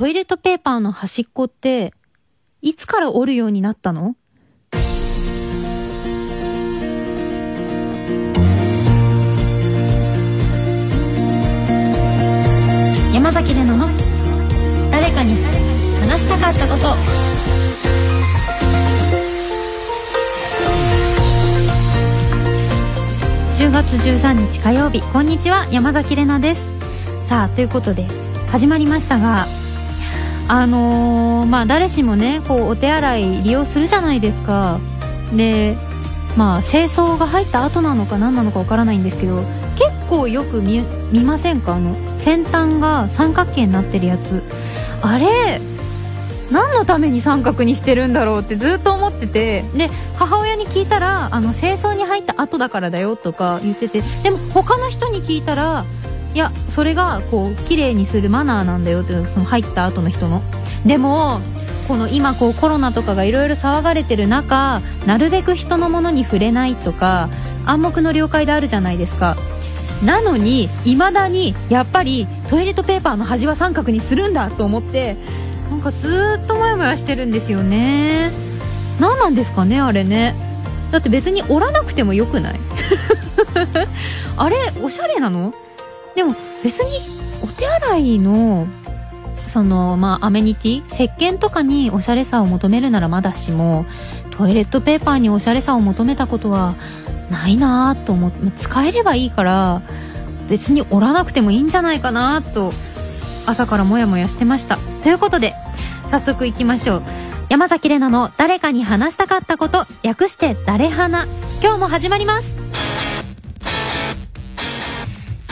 トイレットペーパーの端っこって、いつから折るようになったの？山崎怜奈の誰かに話したかったこと。10月13日火曜日こんにちは山崎怜奈です。さあということで始まりましたがあのーまあ誰しもねこうお手洗い利用するじゃないですか。でまあ清掃が入った後なのか何なのかわからないんですけど結構よく見見ませんか？あの先端が三角形になってるやつ。あれ何のために三角にしてるんだろうってずっと思ってて。で母親に聞いたらあの清掃に入った後だからだよとか言っててでも他の人に聞いたらいやそれがこう綺麗にするマナーなんだよってその入った後の人の。でもこの今こうコロナとかがいろいろ騒がれてる中なるべく人のものに触れないとか暗黙の了解であるじゃないですか。なのに未だにやっぱりトイレットペーパーの端は三角にするんだと思ってなんかずっとモヤモヤしてるんですよね。何なんですかねあれね。だって別に折らなくてもよくない。あれおしゃれなの？でも別にお手洗いのそのまあアメニティ石鹸とかにおしゃれさを求めるならまだしもトイレットペーパーにおしゃれさを求めたことはないなぁと思って使えればいいから別に折らなくてもいいんじゃないかなと朝からモヤモヤしてました。ということで早速行きましょう。山崎怜奈の誰かに話したかったこと略して誰花。今日も始まります。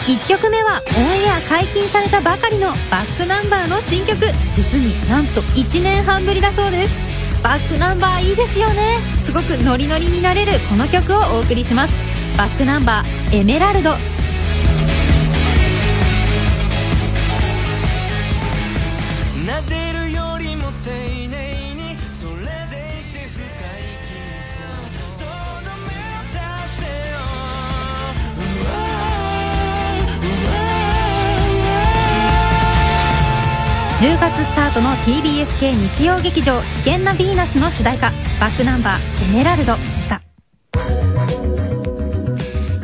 1曲目はオンエア解禁されたばかりのバックナンバーの新曲。実になんと1年半ぶりだそうです。バックナンバーいいですよね。すごくノリノリになれるこの曲をお送りします。バックナンバーエメラルド。TBS 系日曜劇場「危険なヴィーナス」の主題歌バックナンバー「エメラルド」でした。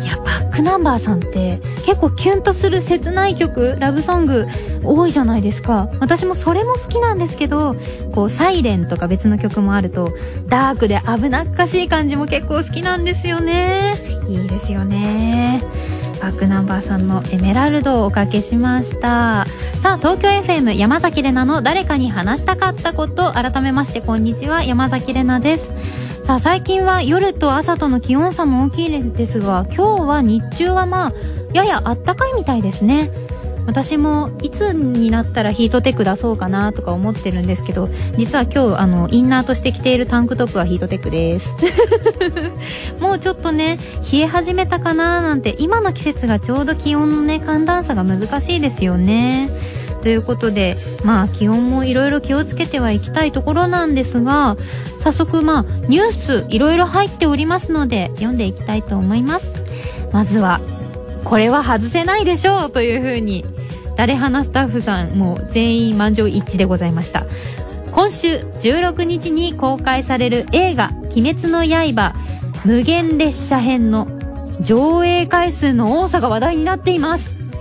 いやバックナンバーさんって結構キュンとする切ない曲ラブソング多いじゃないですか。私もそれも好きなんですけどこう「サイレンとか別の曲もあるとダークで危なっかしい感じも結構好きなんですよね。いいですよね。バックナンバーさんのエメラルドをおかけしました。さあ東京 FM 山崎怜奈の誰かに話したかったこと改めましてこんにちは山崎怜奈です。さあ最近は夜と朝との気温差も大きいですが今日は日中はまあややあったかいみたいですね。私もいつになったらヒートテック出そうかなとか思ってるんですけど実は今日あのインナーとして着ているタンクトップはヒートテックです。もうちょっとね冷え始めたかななんて今の季節がちょうど気温のね寒暖差が難しいですよね。ということでまあ気温もいろいろ気をつけてはいきたいところなんですが早速まあニュースいろいろ入っておりますので読んでいきたいと思います。まずはこれは外せないでしょうというふうに誰話スタッフさんも全員満場一致でございました。今週16日に公開される映画「鬼滅の刃無限列車編」の上映回数の多さが話題になっています。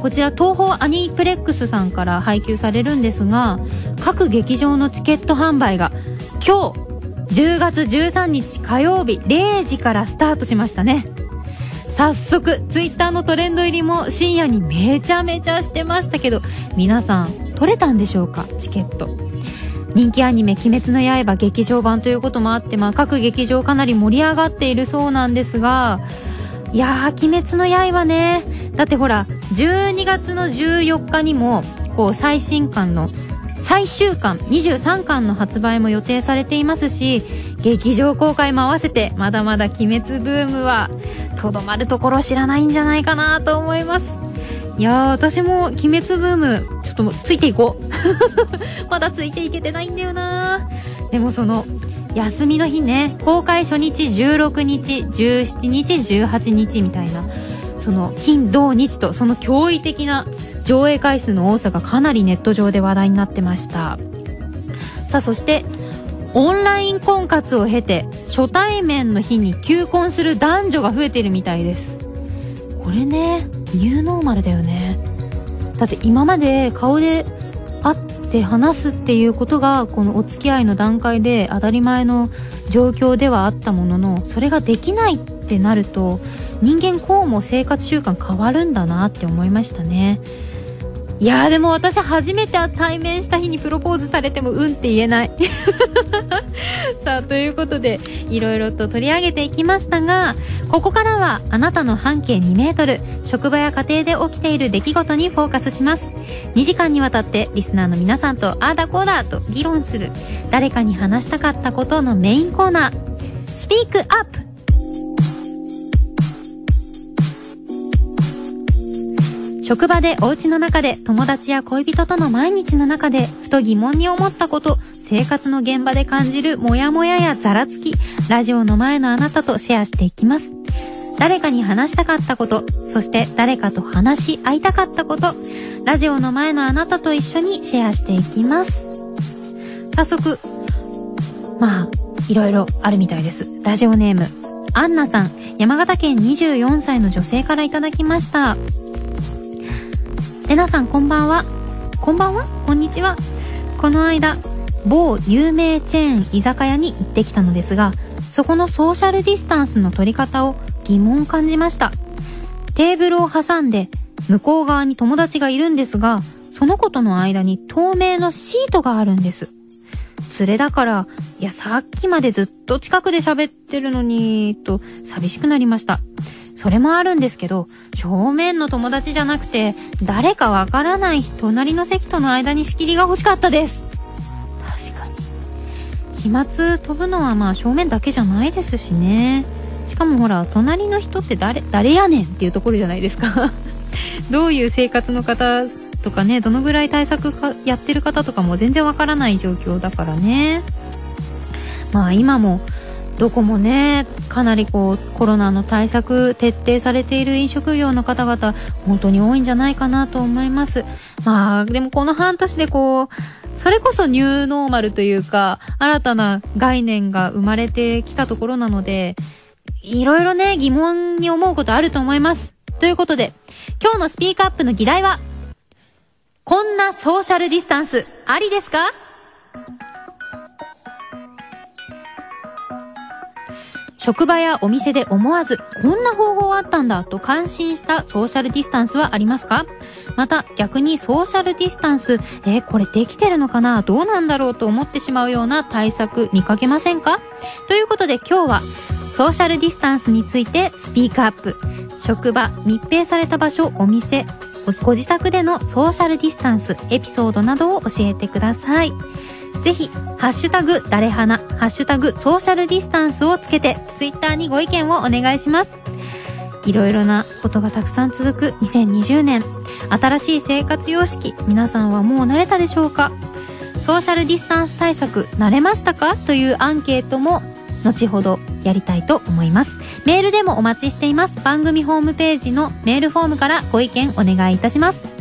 こちら東宝アニプレックスさんから配給されるんですが各劇場のチケット販売が今日10月13日火曜日0時からスタートしましたね。早速ツイッターのトレンド入りも深夜にめちゃめちゃしてましたけど皆さん取れたんでしょうか？チケット。人気アニメ「鬼滅の刃」劇場版ということもあって、まあ、各劇場かなり盛り上がっているそうなんですがいやー「鬼滅の刃ね」だってほら12月の14日にもこう最新刊の最終巻23巻の発売も予定されていますし劇場公開も合わせてまだまだ鬼滅ブームはとどまるところ知らないんじゃないかなと思います。いやー私も鬼滅ブームちょっとついていこう。まだついていけてないんだよな。でもその休みの日ね公開初日16日17日18日みたいなその金土日とその驚異的な上映回数の多さがかなりネット上で話題になってました。さあそしてオンライン婚活を経て初対面の日に求婚する男女が増えてるみたいです。これねニューノーマルだよね。だって今まで顔で会って話すっていうことがこのお付き合いの段階で当たり前の状況ではあったもののそれができないってなると人間こうも生活習慣変わるんだなって思いましたね。いやーでも私初めて対面した日にプロポーズされてもうんって言えない。さあということでいろいろと取り上げていきましたがここからはあなたの半径2メートル職場や家庭で起きている出来事にフォーカスします。2時間にわたってリスナーの皆さんとあーだこーだと議論する誰かに話したかったことのメインコーナー。スピークアップ職場でお家の中で友達や恋人との毎日の中でふと疑問に思ったこと生活の現場で感じるモヤモヤやザラつきラジオの前のあなたとシェアしていきます。誰かに話したかったことそして誰かと話し合いたかったことラジオの前のあなたと一緒にシェアしていきます。早速まあいろいろあるみたいです。ラジオネームアンナさん。山形県24歳の女性からいただきました。レナさんこんばんは。こんばんは？こんにちは。この間、某有名チェーン居酒屋に行ってきたのですが、そこのソーシャルディスタンスの取り方を疑問感じました。テーブルを挟んで、向こう側に友達がいるんですが、その子との間に透明のシートがあるんです。連れだから、いや、さっきまでずっと近くで喋ってるのに、と寂しくなりました。それもあるんですけど、正面の友達じゃなくて、誰かわからない隣の席との間に仕切りが欲しかったです。確かに。飛沫飛ぶのはまあ正面だけじゃないですしね。しかもほら、隣の人って誰、誰やねんっていうところじゃないですか。どういう生活の方とかね、どのぐらい対策かやってる方とかも全然わからない状況だからね。まあ今も、どこもね、かなりこう、コロナの対策徹底されている飲食業の方々、本当に多いんじゃないかなと思います。まあ、でもこの半年でこう、それこそニューノーマルというか、新たな概念が生まれてきたところなので、いろいろね、疑問に思うことあると思います。ということで、今日のスピークアップの議題は、こんなソーシャルディスタンス、ありですか？職場やお店で思わず、こんな方法あったんだと感心したソーシャルディスタンスはありますか？また逆にソーシャルディスタンス、えーこれできてるのかなどうなんだろうと思ってしまうような対策見かけませんか？ということで今日は、ソーシャルディスタンスについてスピークアップ。職場、密閉された場所、お店、ごご自宅でのソーシャルディスタンス、エピソードなどを教えてください。ぜひ、ハッシュタグ、誰花、ハッシュタグ、ソーシャルディスタンスをつけて、ツイッターにご意見をお願いします。いろいろなことがたくさん続く2020年。新しい生活様式、皆さんはもう慣れたでしょうか？ソーシャルディスタンス対策、慣れましたか？というアンケートも、後ほどやりたいと思います。メールでもお待ちしています。番組ホームページのメールフォームからご意見お願いいたします。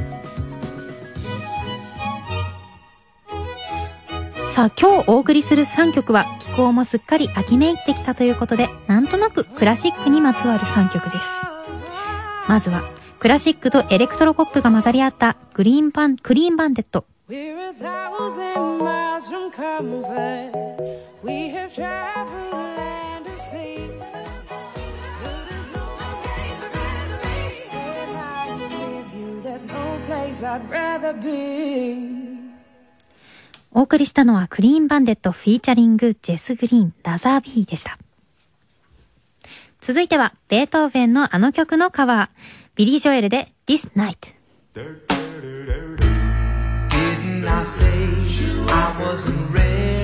さあ今日お送りする3曲は気候もすっかり秋めいてきたということでなんとなくクラシックにまつわる3曲です。まずはクラシックとエレクトロポップが混ざり合ったクリーンバン、Clean Bandit。I'd rather be. お送りしたのはクリーンバンデットフィーチャリングジェス・グリーン、ラザービーでした。続いては、ベートーベンのあの曲のカバー、ビリー・ジョエルで This Night。Didn't I say I wasn't ready?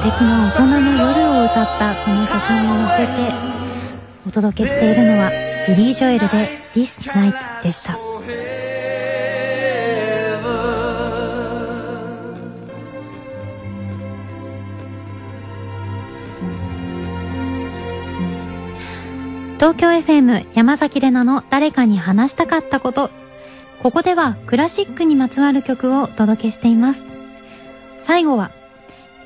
素敵な大人の夜を歌ったこの曲に乗せてお届けしているのはビリー・ジョエルで「This Night」でした。東京 FM 山崎怜奈の誰かに話したかったこと。ここではクラシックにまつわる曲をお届けしています。最後は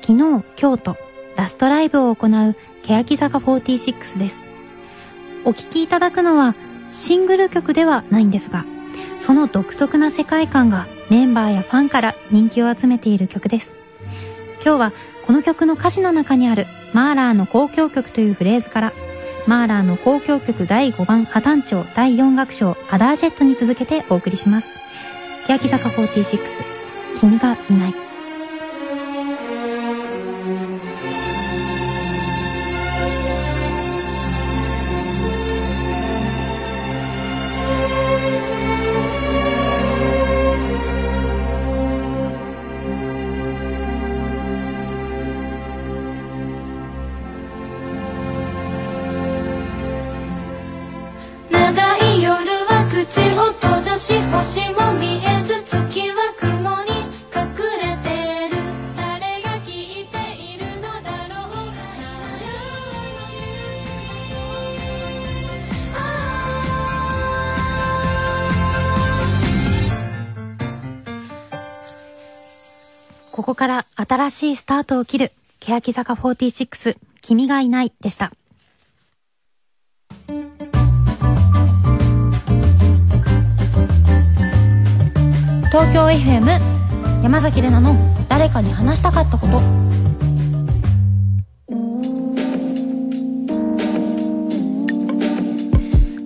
昨日、京都、ラストライブを行う欅坂46です。お聴きいただくのはシングル曲ではないんですが、その独特な世界観がメンバーやファンから人気を集めている曲です。今日はこの曲の歌詞の中にあるマーラーの交響曲というフレーズから、マーラーの交響曲第5番破綻調第4楽章アダージェットに続けてお送りします。欅坂46、君がいない。新しいスタートを切る、欅坂46、君がいないでした。東京 FM 山崎れなの誰かに話したかったこと。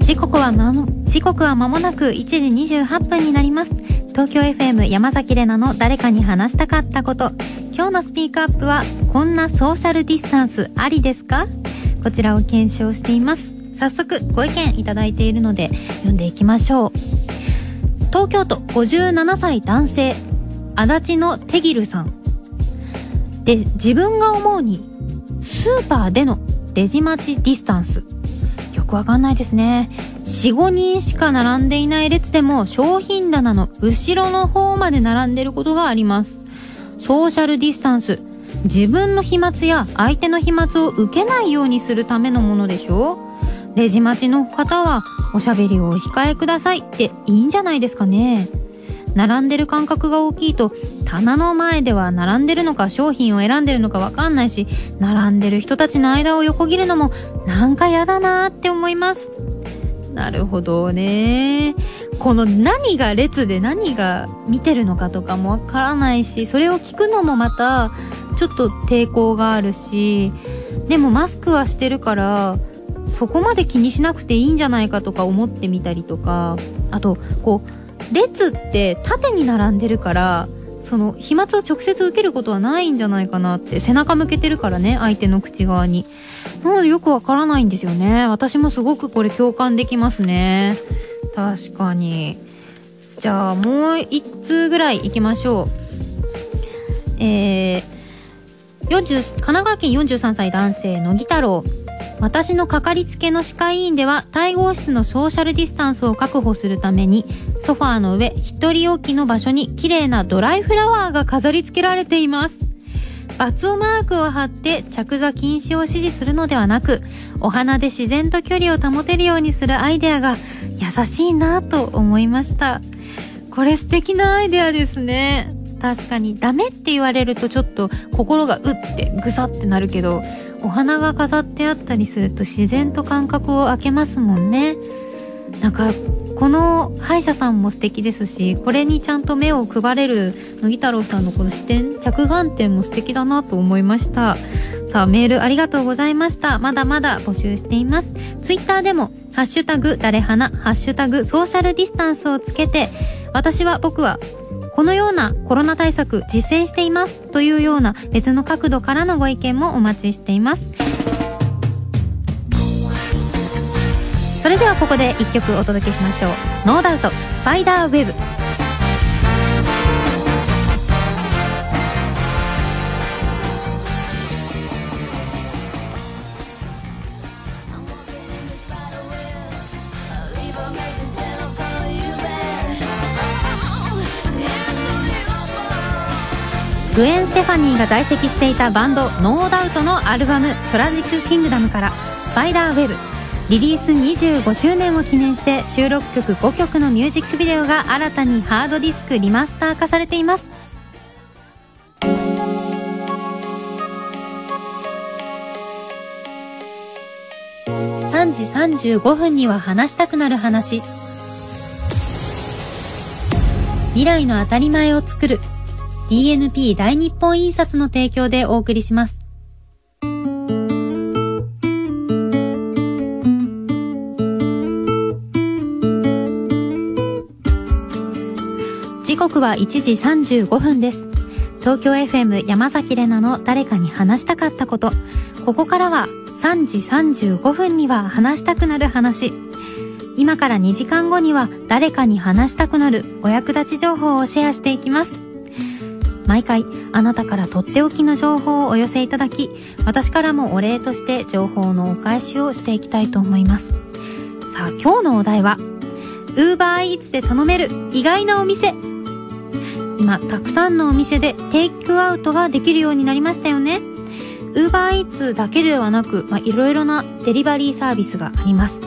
時刻はまも、時刻は間もなく1時28分になります。東京 FM 山崎怜奈の誰かに話したかったこと。今日のスピークアップは、こんなソーシャルディスタンスありですか？こちらを検証しています。早速ご意見いただいているので読んでいきましょう。東京都57歳男性、足立のテギルさん。で、自分が思うに、スーパーでのレジ待ちディスタンス。よくわかんないですね。4、5人しか並んでいない列でも商品棚の後ろの方まで並んでることがあります。ソーシャルディスタンス。自分の飛沫や相手の飛沫を受けないようにするためのものでしょレジ待ちの方はおしゃべりをお控えくださいっていいんじゃないですかね。並んでる間隔が大きいと棚の前では並んでるのか商品を選んでるのかわかんないし並んでる人たちの間を横切るのもなんか嫌だなーって思いますなるほどねこの何が列で何が見てるのかとかもわからないしそれを聞くのもまたちょっと抵抗があるしでもマスクはしてるからそこまで気にしなくていいんじゃないかとか思ってみたりとかあとこう列って縦に並んでるからその飛沫を直接受けることはないんじゃないかなって背中向けてるからね相手の口側に。なのでよくわからないんですよね。私もすごくこれ共感できますね。確かに。じゃあもう一通ぐらい行きましょう。えー、40神奈川県43歳男性野木太郎私のかかりつけの歯科医院では対応室のソーシャルディスタンスを確保するためにソファーの上一人置きの場所に綺麗なドライフラワーが飾り付けられています。バツをマークを貼って着座禁止を指示するのではなくお花で自然と距離を保てるようにするアイデアが優しいなと思いました。これ素敵なアイデアですね。確かにダメって言われるとちょっと心がうってぐさってなるけどお花が飾ってあったりすると自然と感覚を空けますもんね。なんかこの歯医者さんも素敵ですしこれにちゃんと目を配れる乃木太郎さんのこの視点着眼点も素敵だなと思いました。さあメールありがとうございました。まだまだ募集しています。ツイッターでもハッシュタグ誰花ハッシュタグソーシャルディスタンスをつけて私は僕はこのようなコロナ対策実践していますというような別の角度からのご意見もお待ちしています。それではここで一曲お届けしましょう。ノーダウトスパイダーウェブ。グウェン・ステファニーが在籍していたバンドノーダウトのアルバム「トラジック・キングダム」から「スパイダーウェブ」リリース25周年を記念して収録曲5曲のミュージックビデオが新たにハードディスクリマスター化されています。3時35分には話したくなる話。未来の当たり前を作る。DNP 大日本印刷の提供でお送りします。刻は1時35分です。東京 FM 山崎怜奈の誰かに話したかったこと。ここからは3時35分には話したくなる話。今から2時間後には誰かに話したくなるお役立ち情報をシェアしていきます。毎回あなたからとっておきの情報をお寄せいただき私からもお礼として情報のお返しをしていきたいと思います。さあ今日のお題は UberEats で頼める意外なお店。今たくさんのお店でテイクアウトができるようになりましたよね。UberEats だけではなく、まあ、いろいろなデリバリーサービスがあります。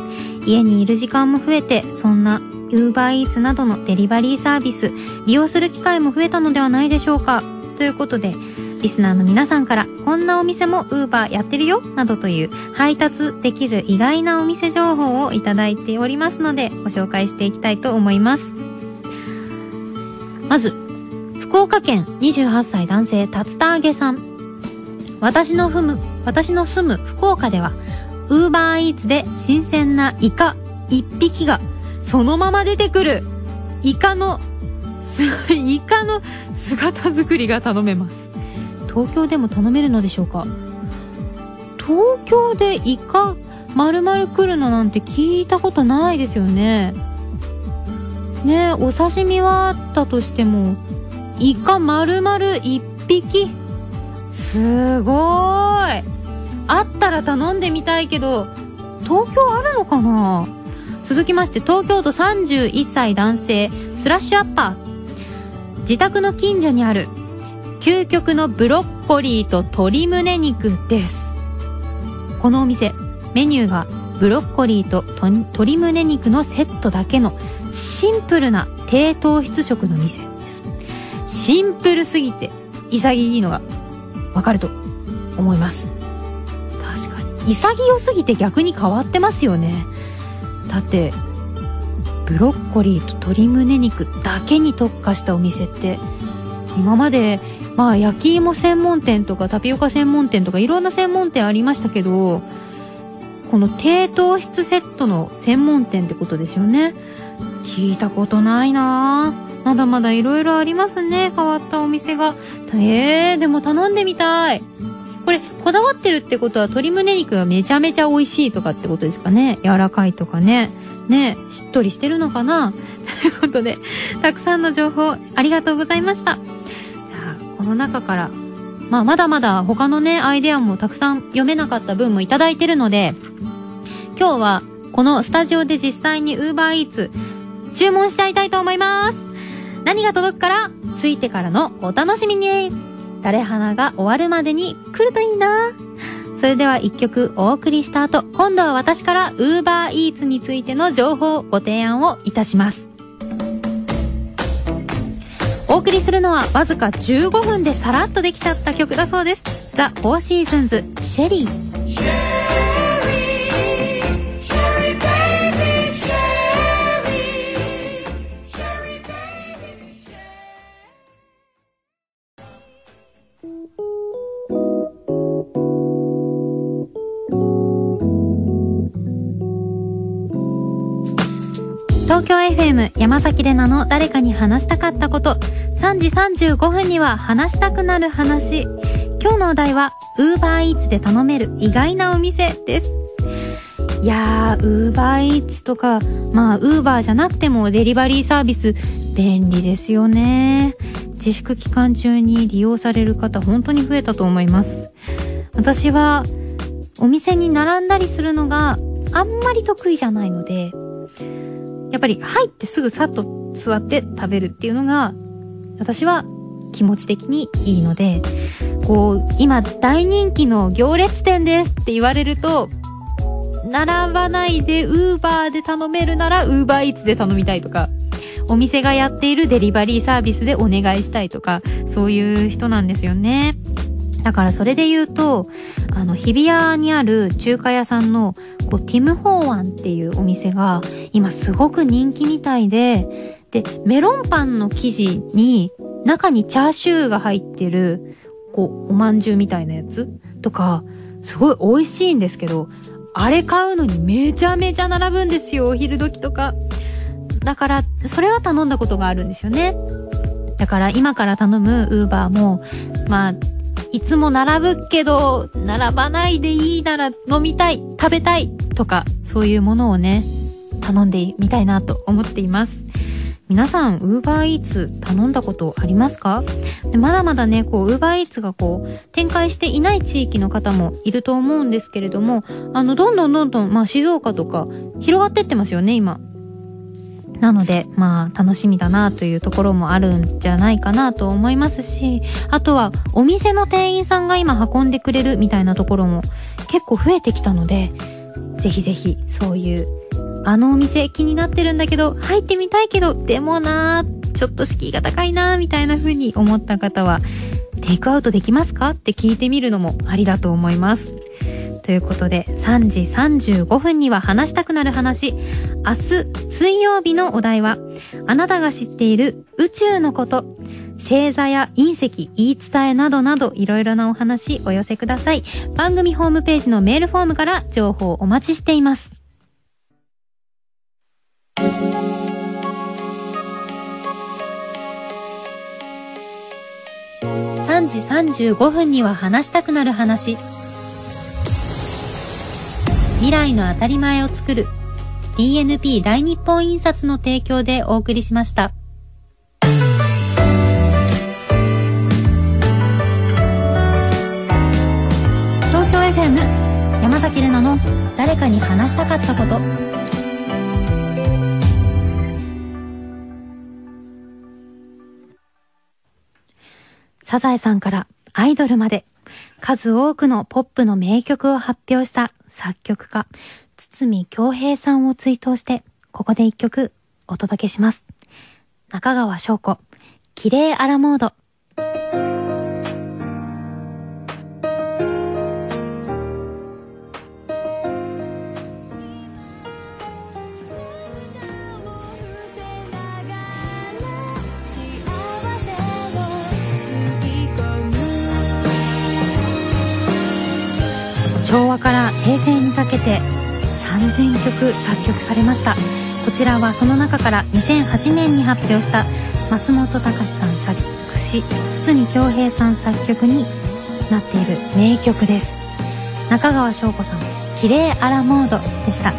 家にいる時間も増えてそんな UberEats などのデリバリーサービス利用する機会も増えたのではないでしょうか。ということでリスナーの皆さんからこんなお店も Uber やってるよなどという配達できる意外なお店情報をいただいておりますのでご紹介していきたいと思います。まず福岡県28歳男性竜田揚げさん。私のむ私の住む福岡ではウーバーイーツで新鮮なイカ1匹がそのまま出てくるイカの イカの姿作りが頼めます。東京でも頼めるのでしょうか？東京でイカ丸々来るのなんて聞いたことないですよね。ねお刺身はあったとしてもイカ丸々1匹。すごい。あったら頼んでみたいけど東京あるのかな？続きまして東京都31歳男性スラッシュアッパー。自宅の近所にある究極のブロッコリーと鶏胸肉です。このお店メニューがブロッコリーと鶏胸肉のセットだけのシンプルな低糖質食の店。シンプルすぎて潔いのがわかると思います。確かに。潔すぎて逆に変わってますよね。だってブロッコリーと鶏胸肉だけに特化したお店って今までまあ焼き芋専門店とかタピオカ専門店とかいろんな専門店ありましたけどこの低糖質セットの専門店ってことですよね。聞いたことないなぁ。まだまだいろいろありますね。変わったお店が。えー、でも頼んでみたい。これこだわってるってことは鶏胸肉がめちゃめちゃ美味しいとかってことですかね。柔らかいとかね。ね。しっとりしてるのかな。ということでたくさんの情報ありがとうございました。じゃあこの中からまあまだまだ他のねアイデアもたくさん読めなかった分もいただいてるので今日はこのスタジオで実際に UberEats 注文しちゃいたいと思います。何が届くからついてからのお楽しみに。誰花が終わるまでに来るといいな。それでは一曲お送りした後今度は私から UberEats についての情報ご提案をいたします。お送りするのはわずか15分でさらっとできちゃった曲だそうです。ザ・フォーシーズンズシェリー東京 FM 山崎怜奈の誰かに話したかったこと。3時35分には話したくなる話。今日のお題は UberEats で頼める意外なお店です。いやー UberEats とかまあ Uber じゃなくてもデリバリーサービス便利ですよね。自粛期間中に利用される方本当に増えたと思います。私はお店に並んだりするのがあんまり得意じゃないのでやっぱり入ってすぐさっと座って食べるっていうのが、私は気持ち的にいいので、こう、今大人気の行列店ですって言われると、並ばないでウーバーで頼めるならウーバーイーツで頼みたいとか、お店がやっているデリバリーサービスでお願いしたいとか、そういう人なんですよね。だからそれで言うと、あの、日比谷にある中華屋さんの、こう、ティム・ホーワンっていうお店が、今すごく人気みたいで、で、メロンパンの生地に、中にチャーシューが入ってる、こう、おまんじゅうみたいなやつ？とか、すごい美味しいんですけど、あれ買うのにめちゃめちゃ並ぶんですよ、お昼時とか。だから、それは頼んだことがあるんですよね。だから今から頼むウーバーも、まあ、いつも並ぶけど、並ばないでいいなら飲みたい、食べたいとか、そういうものをね、頼んでみたいなと思っています。皆さん、ウーバーイーツ頼んだことありますか？まだまだね、こう、ウーバーイーツがこう、展開していない地域の方もいると思うんですけれども、あの、どんどんどんどん、まあ、静岡とか、広がってってますよね、今。なので、まあ、楽しみだなというところもあるんじゃないかなと思いますし、あとは、お店の店員さんが今運んでくれるみたいなところも結構増えてきたので、ぜひぜひ、そういう、あのお店気になってるんだけど、入ってみたいけど、でもなーちょっと敷居が高いなーみたいな風に思った方は、テイクアウトできますか？って聞いてみるのもありだと思います。ということで、3時35分には話したくなる話。明日、水曜日のお題は、あなたが知っている宇宙のこと。星座や隕石、言い伝えなどなどいろいろなお話お寄せください。番組ホームページのメールフォームから情報お待ちしています。3時35分には話したくなる話。未来の当たり前を作る DNP 大日本印刷の提供でお送りしました。誰かに話したかったこと。サザエさんからアイドルまで数多くのポップの名曲を発表した作曲家、堤京平さんを追悼して、ここで一曲お届けします。中川翔子、綺麗アラモード。昭和から平成にかけて3000曲作曲されました。こちらはその中から2008年に発表した松本隆さん作詞堤恭平さん作曲になっている名曲です。中川翔子さん「キレイアラモード」でした。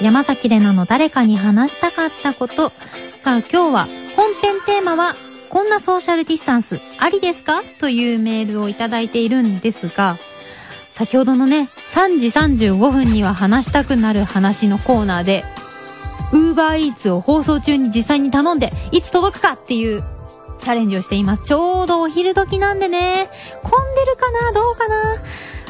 山崎怜奈の誰かに話したかったこと。さあ今日は本編テーマはこんなソーシャルディスタンスありですか？というメールをいただいているんですが、先ほどのね、3時35分には話したくなる話のコーナーで、ウーバーイーツを放送中に実際に頼んで、いつ届くかっていうチャレンジをしています。ちょうどお昼時なんでね、混んでるかな？どうかな？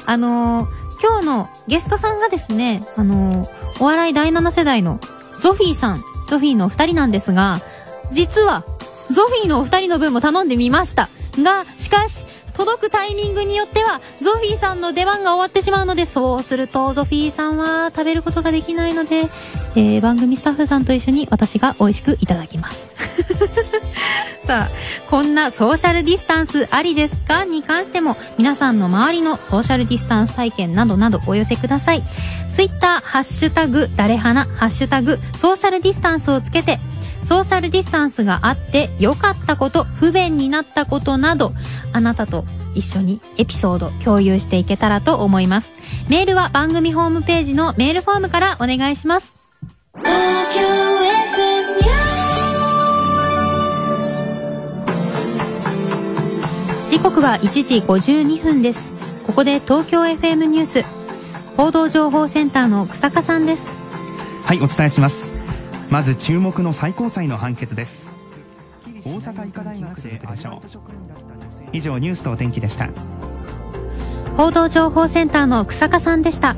あのー今日のゲストさんがですね、あのーお笑い第7世代のゾフィーさん、ゾフィーのお二人なんですが、実は、ゾフィーのお二人の分も頼んでみました。が、しかし、届くタイミングによっては、ゾフィーさんの出番が終わってしまうので、そうすると、ゾフィーさんは食べることができないので、えー、番組スタッフさんと一緒に私が美味しくいただきます。さあ、こんなソーシャルディスタンスありですか？に関しても、皆さんの周りのソーシャルディスタンス体験などなどお寄せください。ツイッター、ハッシュタグ、誰花、ハッシュタグ、ソーシャルディスタンスをつけて、ソーシャルディスタンスがあって良かったこと、不便になったことなど、あなたと一緒にエピソード共有していけたらと思います。メールは番組ホームページのメールフォームからお願いします。時刻刻は1時52分ですここで東京 FM ニュース報道情報センターの草加さんです。はいお伝えします。まず注目の最高裁の判決です。大阪医科大学ででしょう。以上ニュースとお天気でした。報道情報センターの草加さんでした。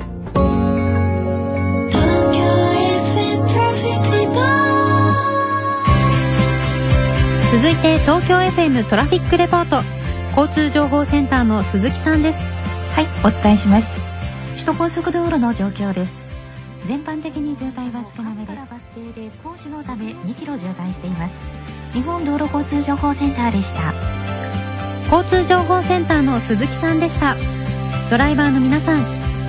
続いて東京 FM トラフィックレポート。交通情報センターの鈴木さんです。はい、お伝えします。首都高速道路の状況です。全般的に渋滞は少なめです。バス停で工事のため2キロ渋滞しています。日本道路交通情報センターでした。交通情報センターの鈴木さんでしたドライバーの皆さん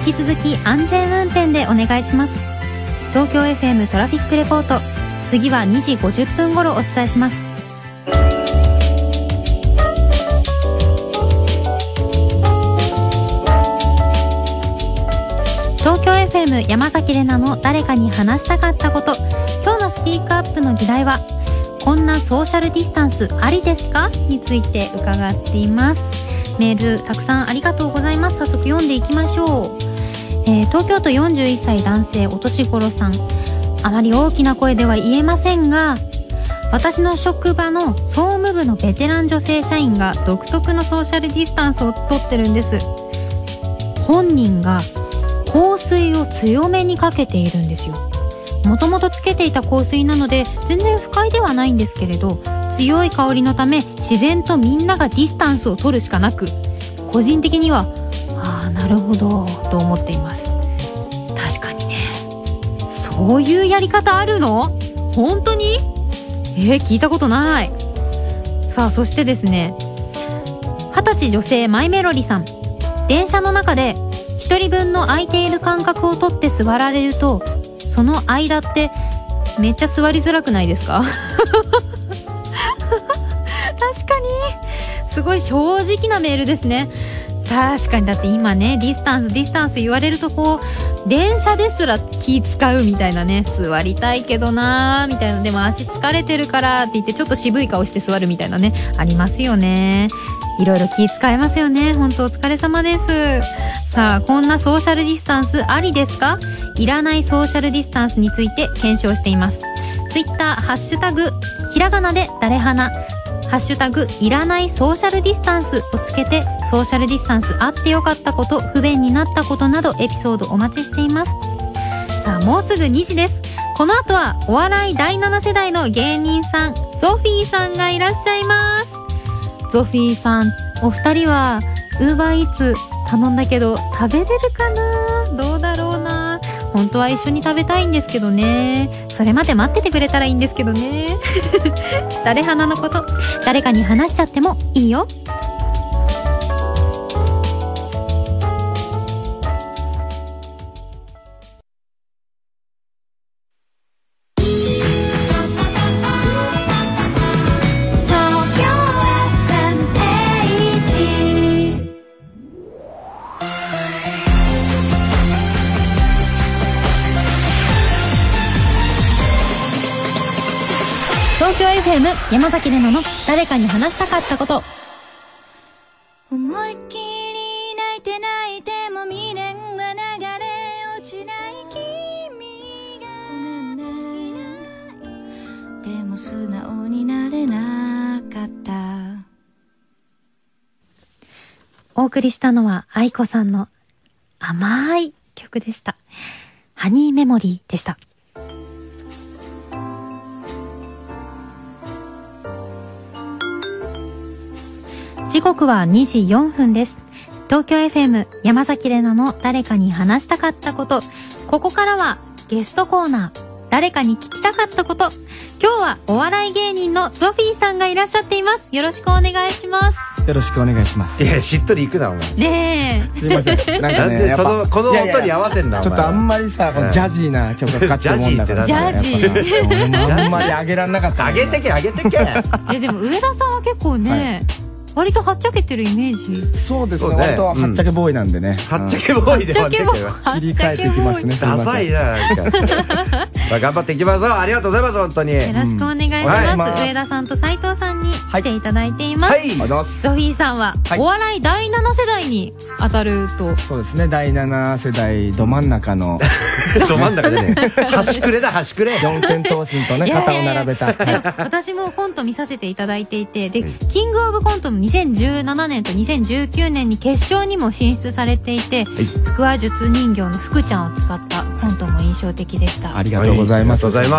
引き続き安全運転でお願いします東京 FM トラフィックレポート次は2時50分頃お伝えします FM 山崎怜奈の誰かに話したかったこと。今日のスピークアップの議題はこんなソーシャルディスタンスありですか？について伺っています。メールたくさんありがとうございます。早速読んでいきましょう、えー東京都41歳男性お年頃さん。あまり大きな声では言えませんが私の職場の総務部のベテラン女性社員が独特のソーシャルディスタンスをとってるんです。本人が香水を強めにかけているんですよ。もともとつけていた香水なので全然不快ではないんですけれど強い香りのため自然とみんながディスタンスを取るしかなく個人的にはああなるほどと思っています。確かにね。そういうやり方あるの？本当に？えー、聞いたことない。さあそしてですね二十歳女性マイメロリさん。電車の中で一人分の空いている間隔を取って座られるとその間ってめっちゃ座りづらくないですか？確かに。すごい正直なメールですね。確かに。だって今ねディスタンスディスタンス言われるとこう電車ですら気使うみたいなね座りたいけどなーみたいな。でも足疲れてるからって言ってちょっと渋い顔して座るみたいなねありますよね。いろいろ気使えますよね。本当お疲れ様です。さあこんなソーシャルディスタンスありですか？いらないソーシャルディスタンスについて検証しています。ツイッターハッシュタグひらがなで誰花ハッシュタグいらないソーシャルディスタンスをつけてソーシャルディスタンスあってよかったこと不便になったことなどエピソードお待ちしています。さあもうすぐ2時です。この後はお笑い第7世代の芸人さんゾフィーさんがいらっしゃいます。ゾフィーさんお二人はウーバーイーツ頼んだけど食べれるかな？どうだろうな？本当は一緒に食べたいんですけどね。それまで待っててくれたらいいんですけどね。誰花のこと？誰かに話しちゃってもいいよ。FM 山崎怜奈の誰かに話したかったこと思いっきり泣いて泣いても未練は流れ落ちない君がごめんねでも素直になれなかったお送りしたのは愛子さんの甘い曲でした。ハニーメモリーでした。時刻は2時4分です。東京 FM 山崎怜奈の誰かに話したかったこと。ここからはゲストコーナー。誰かに聞きたかったこと。今日はお笑い芸人のゾフィーさんがいらっしゃっています。よろしくお願いします。よろしくお願いします。いやしっとりいくなお前ねえ。すいません。なんかね、やっぱでそのこの音にいやいや合わせんなちょっとあんまりさ、このジャジーな曲がかかってるもんだから。ジャジー あんまり上げらんなかった。上げてけ上げてけ えでも上田さんは結構ね、割とはっちゃけてるイメージ。そうですね。割とはっちゃけボーイなんでね。はっちゃけボーイでうんはっちゃけボーイ。切り替えていきますね。ダサいななんか。ま あ頑張っていきましょう。ありがとうございます本当に。よろしくお願いしはい。ます。上田さんと斉藤さんに来ていただいています。はい。ゾフィーさんは、はい。お笑い第7世代に当たると。そうですね。第7世代ど真ん中の。ど真ん中でね。端くれだ端くれ。四千頭身とね肩をやいや。並べた。で私もコント見させていただいていて、で、キングオブコントの2017年と2019年に決勝にも進出されていて、腹話術人形の福ちゃんを使った印象的でした。ありがとうございます。私も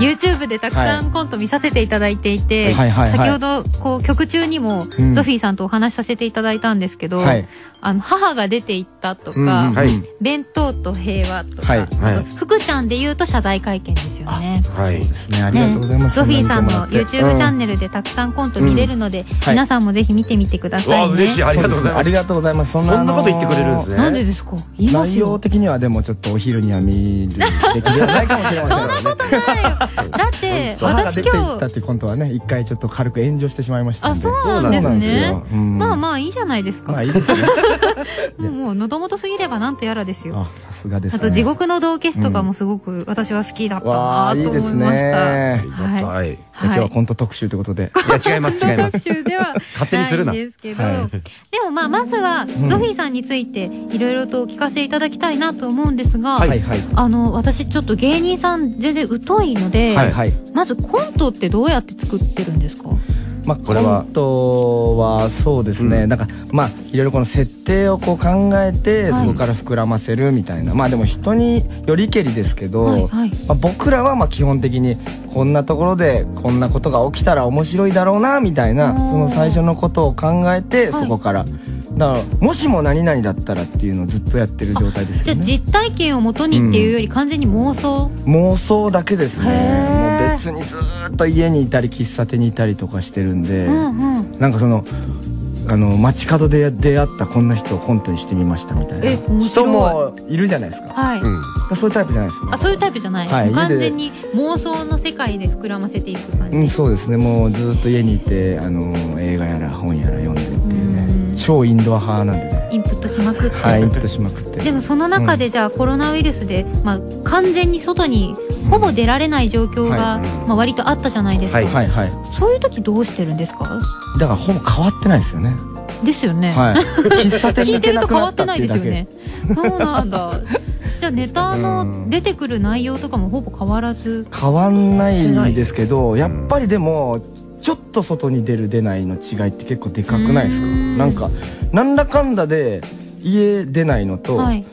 YouTube でたくさんコント見させていただいていて、はい先ほどこう曲中にもうん。ゾフィーさんとお話しさせていただいたんですけど、はい。あの母が出て行ったとか、うん弁当と平和とか、はい。はい。あと福ちゃんで言うと謝罪会見ですよね。はい。ですね。ありがとうございます。ゾフィーさんの YouTube チャンネルでたくさんコント見れるので、はい。皆さんもぜひ見てみてくだうさいね。わ嬉しい。ありがとうございます。ありがとうございます。そそんなこと言ってくれるんですね。なんでですか？言います内容よ。的にはでもちょっとお昼には見るべきではないかもしれません。そんなことないよ。だって、私出てい今日、ったっていうコントはね一回ちょっと軽く炎上してしまいましたんで。あそうなんですね。そうなんですよ。うん。まあまあいいじゃないですか。まあいいですね もう喉元すぎればなんとやらですよ。あさすがですね。あと地獄の道化師とかもすごく私は好きだったないといです思いました。ね。はい。はいい。じゃあ今日はコント特集ということで。や違います違います。特集では勝手にするな。ですけど、はい。でもまあまずはゾフィーさんについていろいろとお聞かせいただきたいなと思うんですが、はいはいあの私ちょっと芸人さん全然疎いので、はい。はい。まずコントってどうやって作ってるんですか？まあ、これは？コントはそうですね、うん。なんかまあいろいろこの設定をこう考えてはい。そこから膨らませるみたいな、まあでも人によりけりですけど、はいはい。まあ、僕らはまあ基本的にこんなところでこんなことが起きたら面白いだろうなみたいなその最初のことを考えてはい。そこから、だからもしも何々だったらっていうのをずっとやってる状態ですじゃあよね実体験をもとにっていうより完全に妄想、妄想だけですね。もう別にずーっと家にいたり喫茶店にいたりとかしてるんで、うんうん。なんかそのあの街角で出会ったこんな人をコントにしてみましたみたいな。人もいるじゃないですか。はい、うんそういうタイプじゃないですね。あそういうタイプじゃない、はい。完全に妄想の世界で膨らませていく感じ、うん、そうですね。もうずっと家にいてあの映画やら本やら読んでっていううん。ね超インドア派なんでね。インプットしまくって、はいインプットしまくって。でもその中でじゃあコロナウイルスで、まあ、完全に外にほぼ出られない状況が、はまあ、割とあったじゃないですか、はいはいはい。そういう時どうしてるんですか？だからほぼ変わってないですよね。ですよね、はい。喫茶店に聞いてると変わったてないですよね。そうなんだ。じゃあネタうのん。出てくる内容とかもほぼ変わらず？変わんないですけどやっぱりでもちょっと外に出る出ないの違いって結構でかくないですか？うん。なんかなんだかんだで家出ないのと、はい、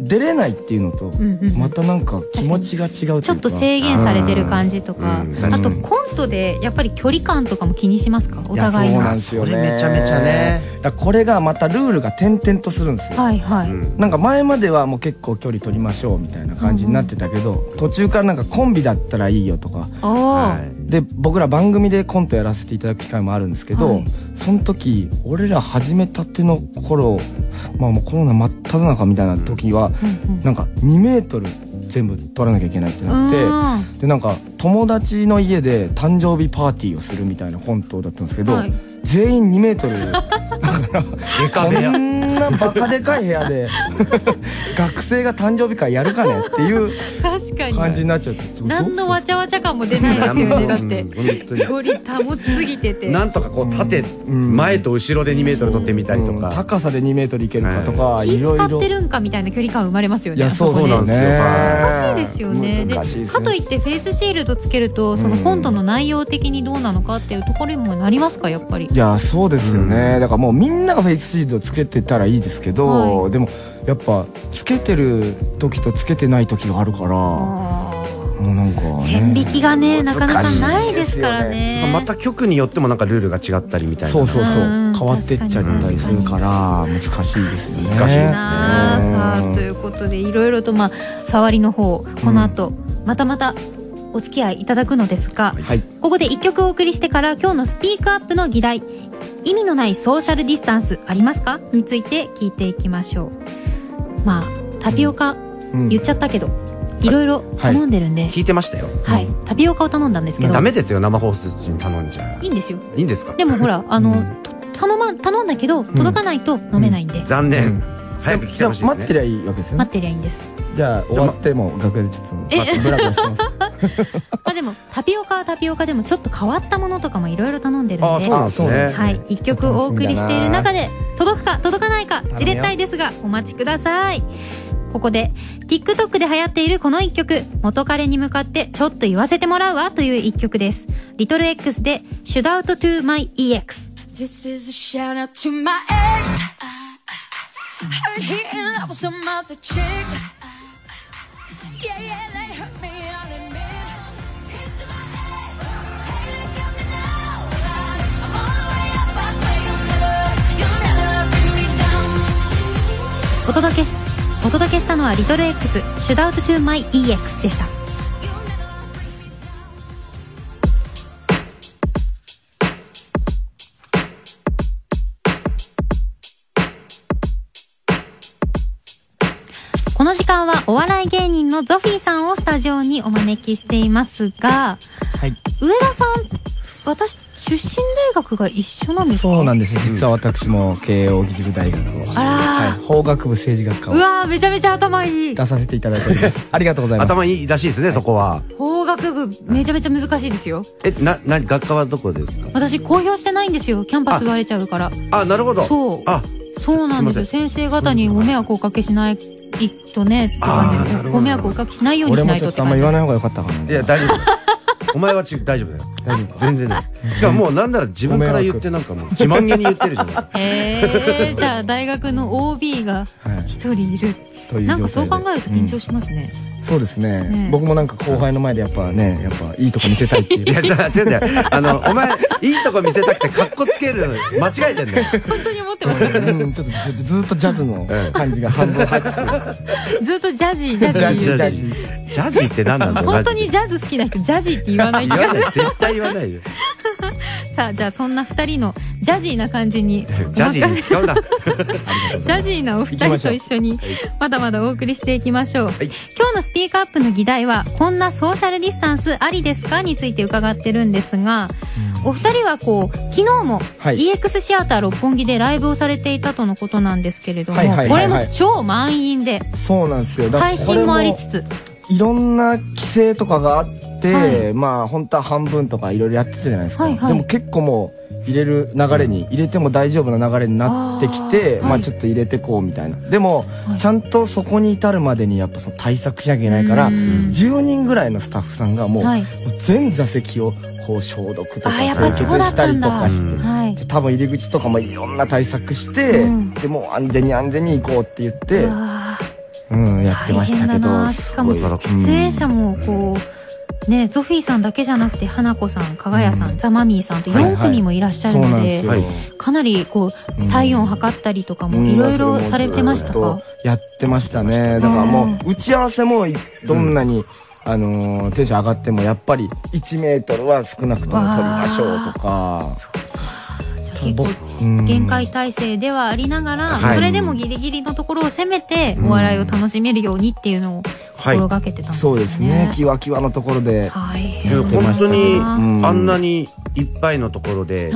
出れないっていうのと、またなんか気持ちが違うというか。ちょっと制限されてる感じとか、うん。あとコントでやっぱり距離感とかも気にしますか？お互いの。そうなんですよね。めちゃめちゃね。これがまたルールが点々とするんですよ、はいはい、うん。なんか前まではもう結構距離取りましょうみたいな感じになってたけど、途中からなんかコンビだったらいいよとか。はい。で僕ら番組でコントやらせていただく機会もあるんですけど、はい。その時俺ら始めたての頃まあもうコロナ真っ只中みたいな時は、うんうん。なんか2メートル全部取らなきゃいけないってなって、うん。でなんか友達の家で誕生日パーティーをするみたいなコントだったんですけど、はい。全員2メートル。だからこんなバカでかい部屋で 学生が誕生日会やるかね？っていう確かに。感じになっちゃって何のわちゃわちゃ感も出ないですよね。だって距離保ちすぎてて。なんとかこう縦、ん。前と後ろで2メートル取ってみたりとうん。か、高さで2メートルいけるかとか、気い。ろいろ。使ってるんかみたいな距離感生まれますよね。いやそうなんですよ。難しいですよね。でかといってフェイスシールドつけるとそのコントの内容的にどうなのかっていうところにもなりますかやっぱり。いやそうですよね、だからもうみんながフェイスシールドつけてたらいいですけど、はい。でもやっぱつけてる時とつけてない時があるからもあうなんか、ね、ー線引きがねなかなかないですからね。また局によってもなんかルールが違ったりみたいなそうそうそう。うん変わってっちゃったりするから難しいですよね。難しいですね。さあということでいろいろとまあ触りの方この後、またまたお付き合いいただくのですが、はい。ここで一曲お送りしてから今日のスピークアップの議題意味のないソーシャルディスタンスありますか？について聞いていきましょう。まあタピオカうん。言っちゃったけど、いろいろ頼んでるんで、はい。聞いてましたよ、タピオカを頼んだんですけど。ダメですよ生放送中に頼んじゃ。いいんですよ。いいんですか？でもほらあの、うんと頼ま頼んだけど届かないと飲めないんで、残念、早く来てほしいね。待ってりゃいいわけですよね。待ってりゃいいんですじじゃあ終わっても楽屋でちょっとえブラブラして。ます まあでもタピオカはタピオカでもちょっと変わったものとかもいろいろ頼んでるんで。あそうですね。はい。一曲お送りしている中で届くか届かないかじれったいですがお待ちください。ここで TikTok で流行っているこの一曲。元彼に向かってちょっと言わせてもらうわという一曲です。リトル X で Should Out to My EX This is a shout out to my ex. Heard he in love with some other chick. お届けしお届けしたのはリトル X Should Out to My EX でした。お笑い芸人のゾフィーさんをスタジオにお招きしていますが、はい。上田さん、私、出身大学が一緒なんですか？そうなんです実は私も慶応義塾大学を。あらー。はい、法学部政治学科をうわー、めちゃめちゃ頭いい。出させていただいております。ありがとうございます。頭いいらしいですねそこは。法学部、めちゃめちゃ難しいですよ。えなな学科はどこですか？私、公表してないんですよ。キャンパス言われちゃうから。あなるほど。そう。あそうなんですよ。先生方にご迷惑をおかけしないとね、とかねご迷惑をおかけしないようにしないとっ俺もちょってとあんま。言わない方がよかったかな。いや大丈夫。お前はち大丈夫だよ。大丈夫全然ねしかももうなんなら自分から言ってなんかもう自慢げに言ってるじゃない。へえ、じゃあ大学の OB がはい一人いる。とい。うなんかそう考えると緊張しますね。そうですねね僕もなんか後輩の前でやっぱねやっぱいいとこ見せたいっていういや、だ違うんだよ。あの、お前、いいとこ見せたくて、格好つけるの、間違えてんだよ。本当に思ってます。うんちょっとずずっとジャズの感じが半分入ってきてるずっとジャジー、ジャジジャジージャジージャジーって何なんだよ。本当にマジジャズ好きな人、ジャジーって言わないで気がする。言わない。絶対言わないよ。さあ、じゃあそんな二人のジャジーな感じに、ジャジーに使うな。ジャジーなお二人と一緒にまだまだお送りしていきましょう、い今日のスピークアップの議題はこんなソーシャルディスタンスありですか？について伺ってるんですが、お二人はこう昨日もはい。EX シアター六本木でライブをされていたとのことなんですけれども、これも超満員でそうなんですよ。配信もありつつ。いろんな規制とかがあって、はい。まあ本当は半分とかいろいろやってたじゃないですか、はいはい。でも結構もう入れる流れに入れても大丈夫な流れになってきてまあちょっと入れてこうみたいな。でも、はいちゃんとそこに至るまでにやっぱその対策しなきゃいけないからうん。10人ぐらいのスタッフさんがもう,、全座席をこう消毒とか清潔したりとかして。多分入り口とかもいろんな対策して、うん。でもう安全に安全に行こうって言ってう、ん、やーってましたけどな。しかもすごい。出演者もこうねゾフィーさんだけじゃなくて花子さん加賀谷さん、ザ・マミーさんと4組もいらっしゃるので、そうなんですよ、はいかなりこう体温測ったりとかもいろいろされてましたか、やってましたね。だからもう打ち合わせもいどんなに、あのーテンション上がってもやっぱり1メートルは少なくとも取りましょうとか結構うん。限界体制ではありながら、はい。それでもギリギリのところを攻めてお笑いを楽しめるようにっていうのを心がけてたんですよね。そうですね。キワキワのところで、本当に、うん。あんなにいっぱいのところで、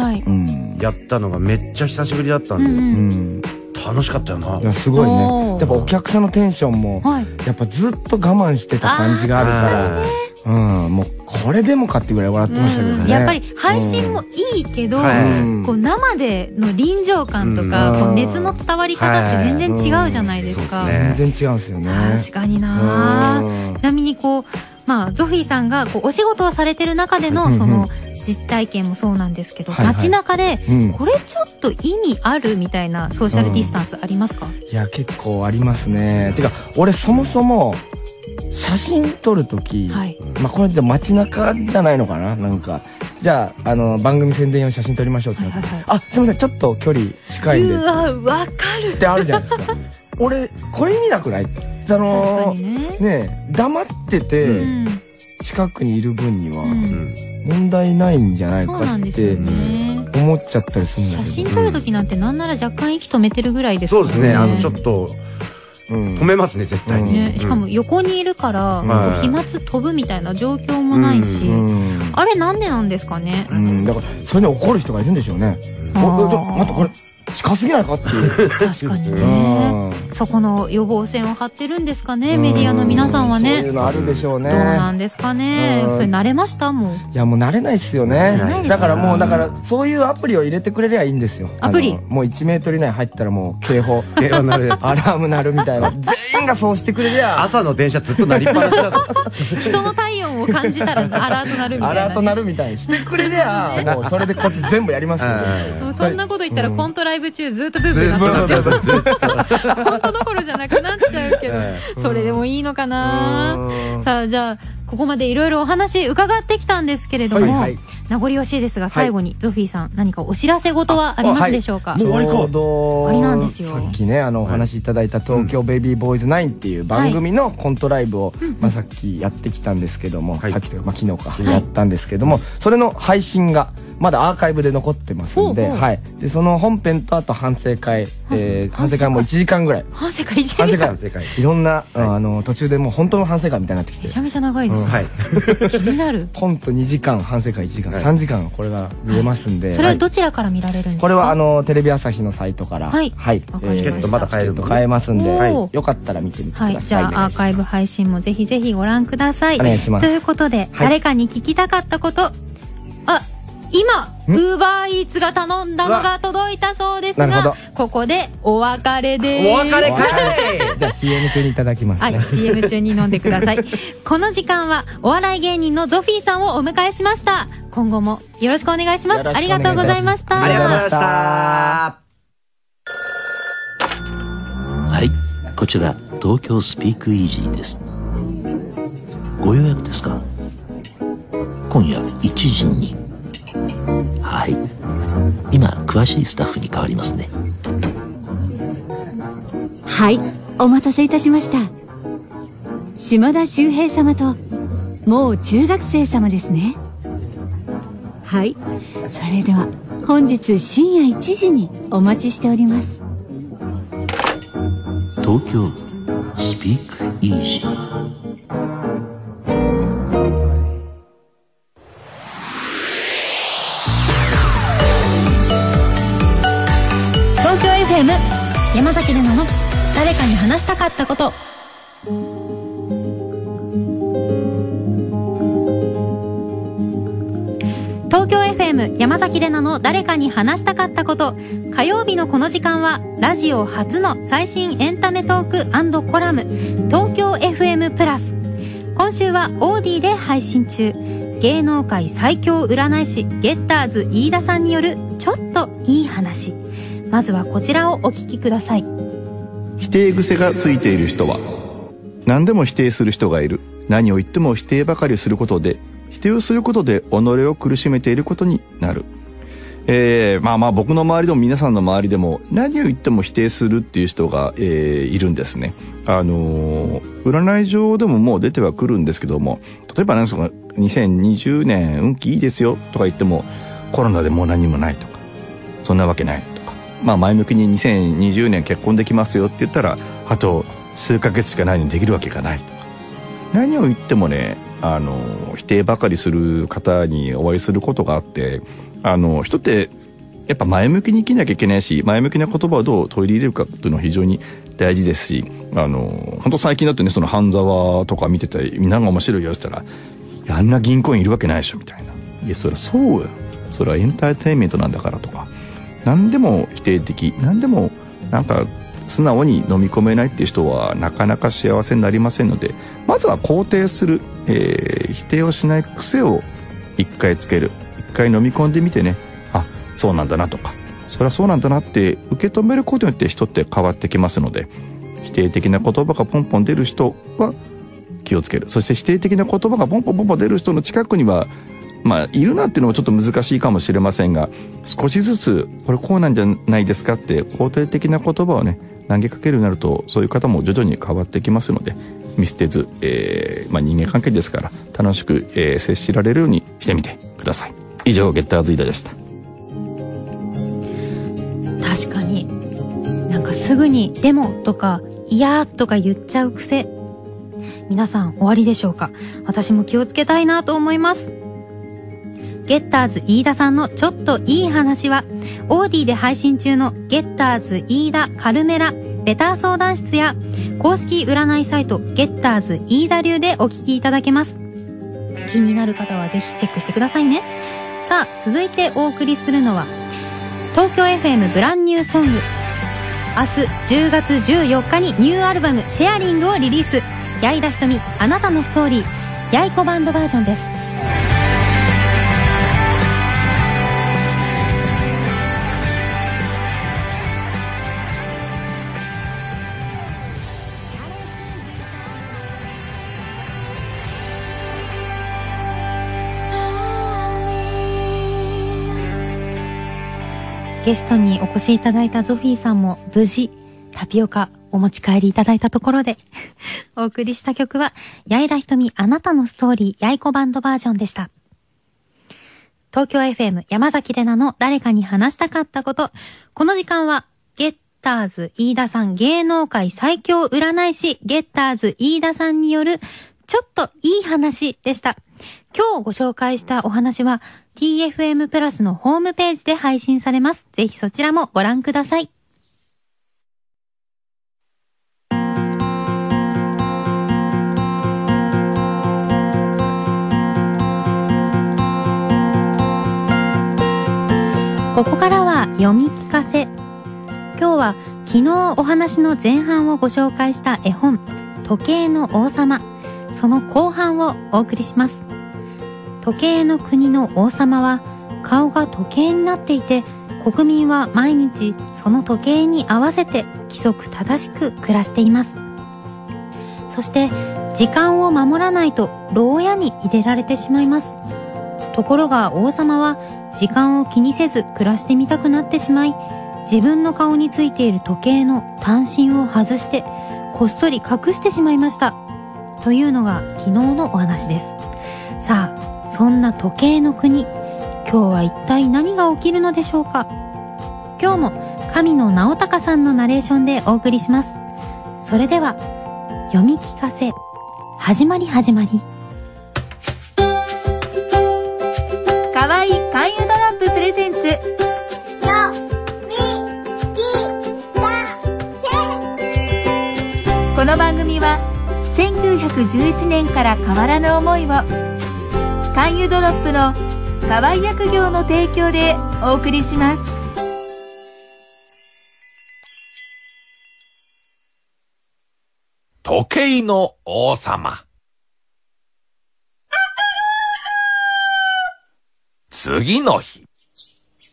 やったのがめっちゃ久しぶりだったうんんで、うん。楽しかったよな。いやすごいおねー。やっぱお客さんのテンションもはい。やっぱずっと我慢してた感じがあるからうんもうこれでもかってぐらい笑ってましたけどね。うんやっぱり配信もいいけど、はい。うんこう生での臨場感とか、うん。こう熱の伝わり方って全然違うじゃないですか。はいうん。そう全然違うんですよね。確かにな。うん。ちなみにこう、まあ、ゾフィーさんがこうお仕事をされてる中での、うんうんその、実体験もそうなんですけど、はいはい。街中で、うん。これちょっと意味あるみたいなソーシャルディスタンスありますか、いや結構ありますねてか俺そもそも写真撮るとき、はい。まあこれって街中じゃないのかななんか。じゃああの番組宣伝用に写真撮りましょうってなって、はいはいあすいませんちょっと距離近いんで。っうわ、わかる。てあるじゃないですか。俺これ意味なくない？あ確のね。ねえ黙ってうてん。近くにいる分には問題ないんじゃないかってね。思っちゃったりするんだけど。写真撮るときなんてなんなら若干息止めてるぐらいですそうですね、あの、ねちょっと、うん止めますね、絶対に。ね、しかも横にいるから、飛沫飛ぶみたいな状況もないし、うん。あれなんでなんですかね？うん。だからそれに怒る人がいるんでしょうね。あー。おおちょ待ってこれ近すぎないかっていう。確かにうね。ん。そこの予防線を張ってるんですかね、メディアの皆さんはそういね。うのあるでしょうね。どうなんですかね。う。ん。それ慣れました？もん。いやもう慣れないっすよね。だからもうだからそういうアプリを入れてくれりゃいいんですよ。アプリ？もう1メートル以内入ったらもう警報 警報鳴るアラーム鳴るみたいな。全員がそうしてくれりゃ。朝の電車ずっと鳴りっぱなしだと。人の体温を感じたらアラートなるみたいな、ね。アラート鳴るみたいにしてくれりゃもうそれでこっち全部やりますよ。ねそんなこと言ったらコントライブ中ずっとブーブーなってますよ。本当どころじゃなくなっちゃうけど、それでもいいのかな。さあじゃあここまでいろいろお話伺ってきたんですけれども、はいはい名残惜しいですが最後にゾフィーさん何かお知らせ事はありますでしょうか、ちょうど終わりなんですよ。さっきねあのお話しいただいた東京ベイビーボーイズ9っていう番組のコントライブを、まあ、さっきやってきたんですけども、さっきというか、まあ、昨日か、やったんですけどもそれの配信がまだアーカイブで残ってますんで,、はい、でその本編とあと反省会、えー反省会も1時間ぐらい。反省会一反省時間会。いろんな、あの途中でもう本当の反省会みたいになってきて。めちゃめちゃ長いですね、はい。気になる。コント2時間反省会1時間、3時間これが見れますんで、それはどちらから見られるんですか？これはあのテレビ朝日のサイトから。はい。はい。チケットまだ買えるチケット買えますんで、はい。よかったら見てみてくださ。はい。い、じゃあアーカイブ配信もぜひぜひご覧ください。お願いします。ということで、誰かに聞きたかったこと、あ、今、ウーバーイーツが頼んだのが届いたそうですがここでお別れです。お別れかい じゃあ CM 中にいただきますね。はい、CM 中に飲んでください。この時間は、お笑い芸人のゾフィーさんをお迎えしました。今後もよろしくお願いします。ありがとうございました。ありがとうございましたはい、こちら東京スピークイージーです。ご予約ですか？今夜1時に。はい。今、詳しいスタッフに変わりますね。はい、お待たせいたしました。島田秀平様と、もう中学生様ですね。はい、それでは、本日深夜1時にお待ちしております。東京スピークイージー。FM 山崎怜奈の誰かに話したかったこと。東京 FM 山崎怜奈の誰かに話したかったこと。火曜日のこの時間はラジオ初の最新エンタメトークコラム東京 FM プラス。今週はオーディで配信中。芸能界最強占い師ゲッターズ飯田さんによるちょっといい話。まずはこちらをお聞きください。否定癖がついている人は何でも否定する人がいる。何を言っても否定ばかりすることで否定をすることで己を苦しめていることになる。えー、まあまあ僕の周りでも皆さんの周りでも何を言っても否定するっていう人が、えーいるんですね。あのー占い上でももう出てはくるんですけども例えば何ですか2020年運気いいですよとか言ってもコロナでもう何もないとかそんなわけない。まあ前向きに2020年結婚できますよって言ったらあと数ヶ月しかないのにできるわけがない。とか何を言ってもねあの否定ばかりする方にお会いすることがあってあの人ってやっぱ前向きに生きなきゃいけないし前向きな言葉をどう取り入れるかっていうのは非常に大事ですしあの本当最近だとねその半沢とか見ててみんなが面白いよって言ったらあんな銀行員いるわけないでしょみたいな。いやそれはそうよ。それはエンターテインメントなんだからとか。何でも否定的何でもなんか素直に飲み込めないっていう人はなかなか幸せになりませんのでまずは肯定する、えー否定をしない癖を一回つける。一回飲み込んでみてね。あそうなんだなとか。それはそうなんだなって受け止めることによって人って変わってきますので否定的な言葉がポンポン出る人は気をつける。そして否定的な言葉がポンポンポンポン出る人の近くにはまあいるなっていうのもちょっと難しいかもしれませんが少しずつこれこうなんじゃないですかって肯定的な言葉をね投げかけるようになるとそういう方も徐々に変わってきますので見捨てず、えーまあ、人間関係ですから楽しく、えー接しられるようにしてみてください。以上ゲッターズイダでした。確かに。なんかすぐに「でも」とか「いや」とか言っちゃう癖。皆さん終わりでしょうか？私も気をつけたいなと思います。ゲッターズ飯田さんのちょっといい話は、オーディで配信中のゲッターズ飯田カルメラベター相談室や、公式占いサイトゲッターズ飯田流でお聞きいただけます。気になる方はぜひチェックしてくださいね。さあ、続いてお送りするのは、東京 FM ブランニューソング。明日10月14日にニューアルバムシェアリングをリリース。矢井田ひとみ、あなたのストーリー、やいこバンドバージョンです。ゲストにお越しいただいたゾフィーさんも無事タピオカお持ち帰りいただいたところで お送りした曲は、矢井田ひとみあなたのストーリー、やいこバンドバージョンでした。東京 FM 山崎れなの誰かに話したかったこと。この時間は、ゲッターズ飯田さん芸能界最強占い師、ゲッターズ飯田さんによる、ちょっといい話でした。今日ご紹介したお話は TFM プラスのホームページで配信されます。ぜひそちらもご覧ください。ここからは読み聞かせ。今日は昨日お話の前半をご紹介した絵本、時計の王様。その後半をお送りします。時計の国の王様は顔が時計になっていて、国民は毎日その時計に合わせて規則正しく暮らしています。そして時間を守らないと牢屋に入れられてしまいます。ところが王様は時間を気にせず暮らしてみたくなってしまい、自分の顔についている時計の単身を外して、こっそり隠してしまいました。というのが昨日のお話です。さあ、そんな時計の国、今日は一体何が起きるのでしょうか？今日も神野直隆さんのナレーションでお送りします。それでは、読み聞かせ、始まり始まり。かわいい勧誘ドロッププレゼンツこの番組は1911年から変わらぬ思いを勧誘ドロップの河合薬業の提供でお送りします時計の王様。次の日。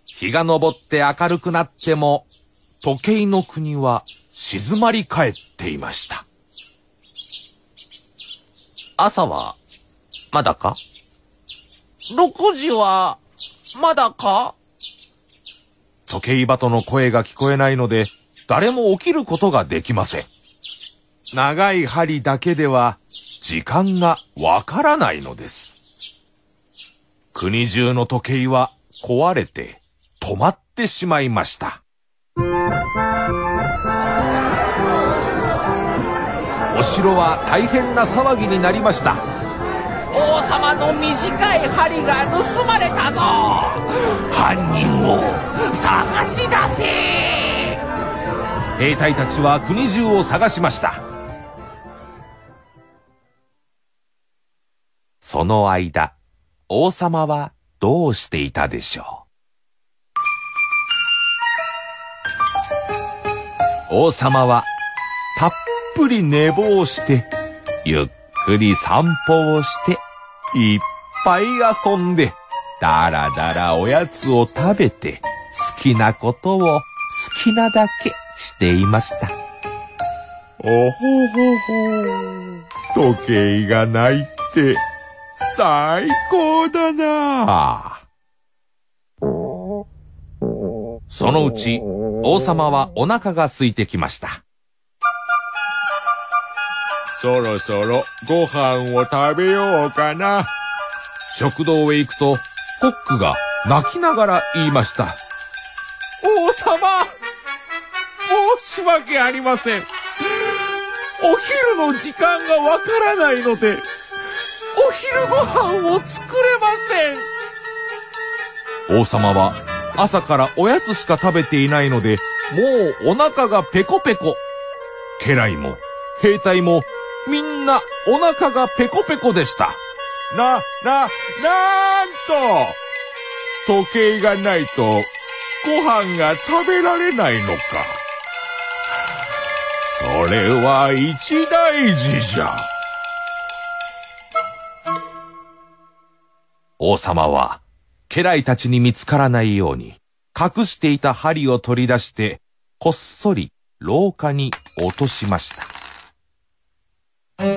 日が昇って明るくなっても、時計の国は静まり返っていました。朝は、まだか？?6 時は、まだか？時計鳩の声が聞こえないので、誰も起きることができません。長い針だけでは、時間がわからないのです。国中の時計は壊れて止まってしまいました。お城は大変な騒ぎになりました。王様の短い針が盗まれたぞ。犯人を探し出せ。兵隊たちは国中を探しました。その間、王様はどうしていたでしょう？王様はたっぷり寝坊して、ゆっくり散歩をして、いっぱい遊んで、だらだらおやつを食べて、好きなことを好きなだけしていました。おほほほ。時計がないって、最高だなそのうち、王様はお腹が空いてきました。そろそろご飯を食べようかな。食堂へ行くと、コックが泣きながら言いました。王様申し訳ありません。お昼の時間がわからないので、お昼ご飯を作れません。王様は朝からおやつしか食べていないので、もうお腹がペコペコ。家来も、兵隊も、みんなお腹がペコペコでした。な、な、なんと時計がないと、ご飯が食べられないのか。それは一大事じゃ。王様は、家来たちに見つからないように、隠していた針を取り出して、こっそり廊下に落としました。家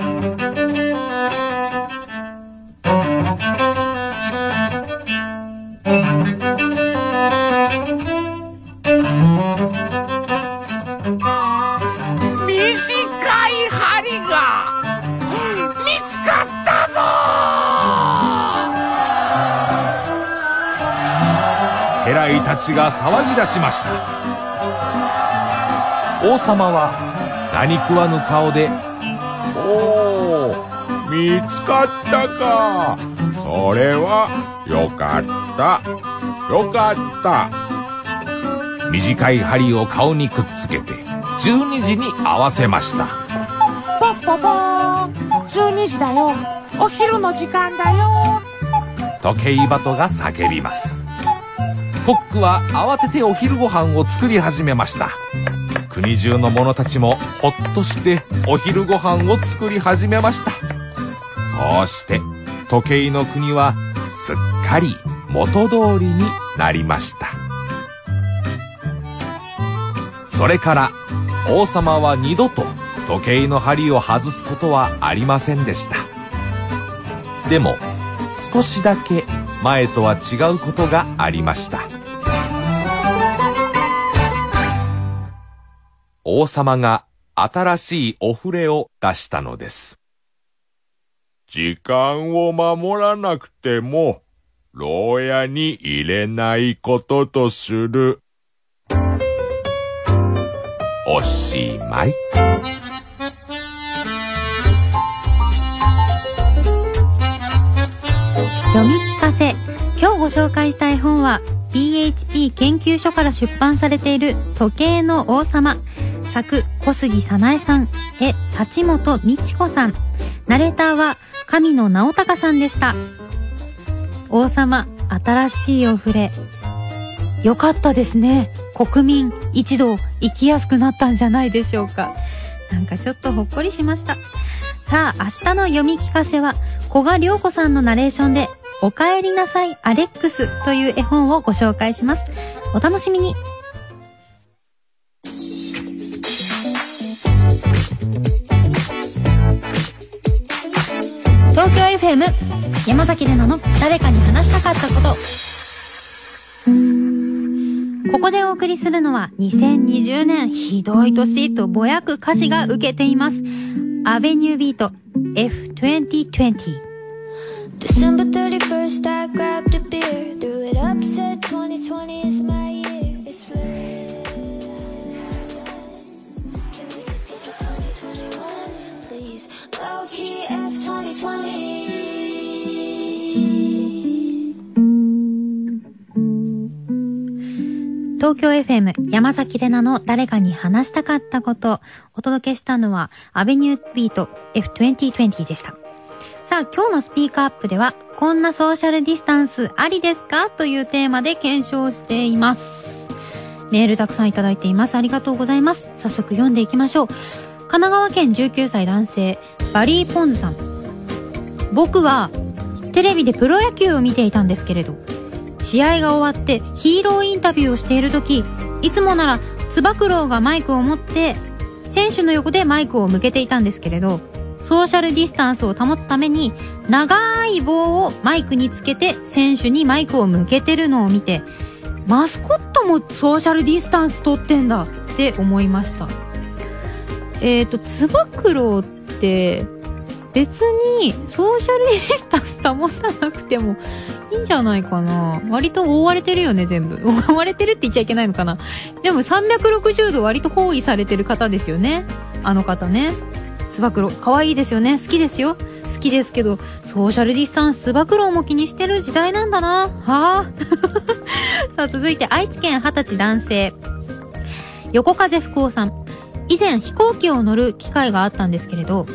来たちが騒ぎ出しました。王様は何食わぬ顔で「見つかったか。それはよかった。よかった」短い針を顔にくっつけて12時に合わせました。ポッポポーン12時だよ。お昼の時間だよ。時計鳩が叫びます。コックは慌ててお昼ご飯を作り始めました。国中の者たちもほっとしてお昼ご飯を作り始めましたそうして時計の国はすっかり元通りになりました。それから王様は二度と時計の針を外すことはありませんでした。でも少しだけ前とは違うことがありました。王様が新しいお触れを出したのです。時間を守らなくても牢屋に入れないこととする。おしまい。読み聞かせ。今日ご紹介した絵本は PHP 研究所から出版されている時計の王様。作小杉早苗さん。絵立本美智子さん。ナレーターは神野直隆さんでした。王様新しいお触れ。よかったですね。国民一同生きやすくなったんじゃないでしょうか。なんかちょっとほっこりしました。さあ明日の読み聞かせは古賀良子さんのナレーションでおかえりなさいアレックスという絵本をご紹介します。お楽しみに。山崎怜奈の誰かに話したかったこと。ここでお送りするのは2020年ひどい年とぼやく歌詞が受けています。アベニュービート F2020 December 31st I grabbed a beer. 東京 FM 山崎怜奈の誰かに話したかったことお届けしたのはアベニュービート F2020 でした。さあ今日のスピークアップではこんなソーシャルディスタンスありですか？というテーマで検証しています。メールたくさんいただいています。ありがとうございます。早速読んでいきましょう。神奈川県19歳男性バリー・ポンズさん。僕はテレビでプロ野球を見ていたんですけれど試合が終わってヒーローインタビューをしている時いつもならつば九郎がマイクを持って選手の横でマイクを向けていたんですけれどソーシャルディスタンスを保つために長い棒をマイクにつけて選手にマイクを向けてるのを見てマスコットもソーシャルディスタンス取ってんだって思いました。えっ、ー、とつば九郎って別にソーシャルディスタンス保たなくてもいいんじゃないかな割と覆われてるよね、全部。覆われてるって言っちゃいけないのかなでも360度割と包囲されてる方ですよね。あの方ね。つば九郎、可愛いですよね。好きですよ。好きですけど、ソーシャルディスタンスつば九郎も気にしてる時代なんだな。はあ さあ、続いて愛知県二十歳男性。横風福夫さん。以前飛行機を乗る機会があったんですけれど、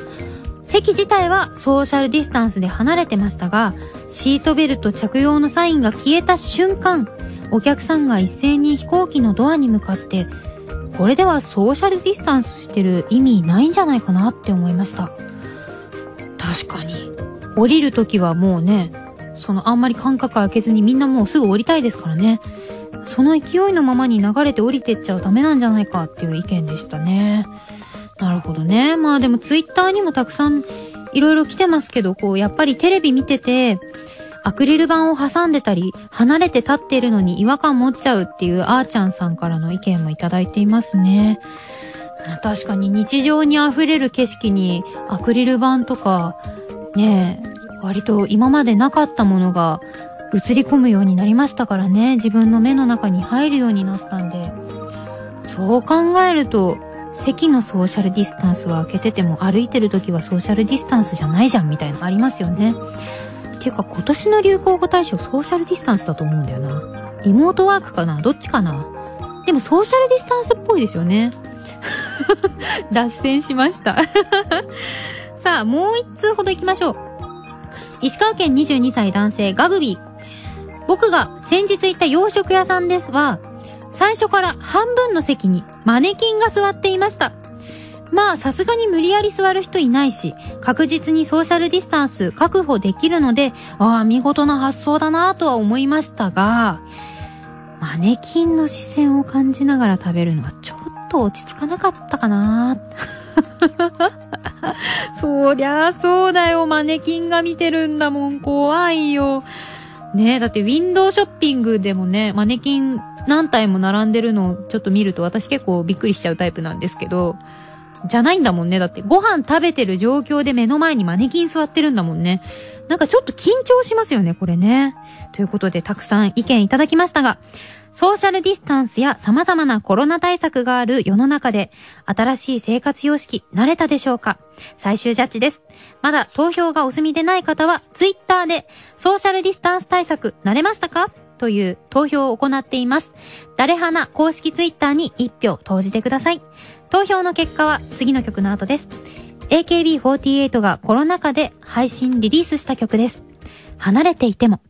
席自体はソーシャルディスタンスで離れてましたが、シートベルト着用のサインが消えた瞬間、お客さんが一斉に飛行機のドアに向かって、これではソーシャルディスタンスしてる意味ないんじゃないかなって思いました。確かに。降りるときはもうね、そのあんまり間隔空けずにみんなもうすぐ降りたいですからね。その勢いのままに流れて降りてっちゃダメなんじゃないかっていう意見でしたね。なるほどね。まあでもツイッターにもたくさんいろいろ来てますけど、こうやっぱりテレビ見てて、アクリル板を挟んでたり、離れて立っているのに違和感持っちゃうっていうあーちゃんさんからの意見もいただいていますね。確かに日常に溢れる景色にアクリル板とか、ね、割と今までなかったものが映り込むようになりましたからね。自分の目の中に入るようになったんで。そう考えると、席のソーシャルディスタンスは開けてても歩いてる時はソーシャルディスタンスじゃないじゃんみたいなのありますよね。っていうか今年の流行語大賞ソーシャルディスタンスだと思うんだよな。リモートワークかな？どっちかな？でもソーシャルディスタンスっぽいですよね。脱線しました。さあ、もう一通ほど行きましょう。石川県22歳男性ガグビー。僕が先日行った洋食屋さんですは、最初から半分の席にマネキンが座っていました。まあ、さすがに無理やり座る人いないし、確実にソーシャルディスタンス確保できるので、ああ、見事な発想だなとは思いましたが、マネキンの視線を感じながら食べるのはちょっと落ち着かなかったかな そりゃあそうだよ、マネキンが見てるんだもん、怖いよ。ねえ、だってウィンドウショッピングでもね、マネキン何体も並んでるのをちょっと見ると私結構びっくりしちゃうタイプなんですけど、じゃないんだもんね。だってご飯食べてる状況で目の前にマネキン座ってるんだもんね。なんかちょっと緊張しますよね、これね。ということでたくさん意見いただきましたが、ソーシャルディスタンスや様々なコロナ対策がある世の中で、新しい生活様式、慣れたでしょうか？最終ジャッジです。まだ投票がお済みでない方は、ツイッターで、ソーシャルディスタンス対策、慣れましたか？という投票を行っています。誰花公式ツイッターに1票投じてください。投票の結果は次の曲の後です。AKB48 がコロナ禍で配信リリースした曲です。離れていても。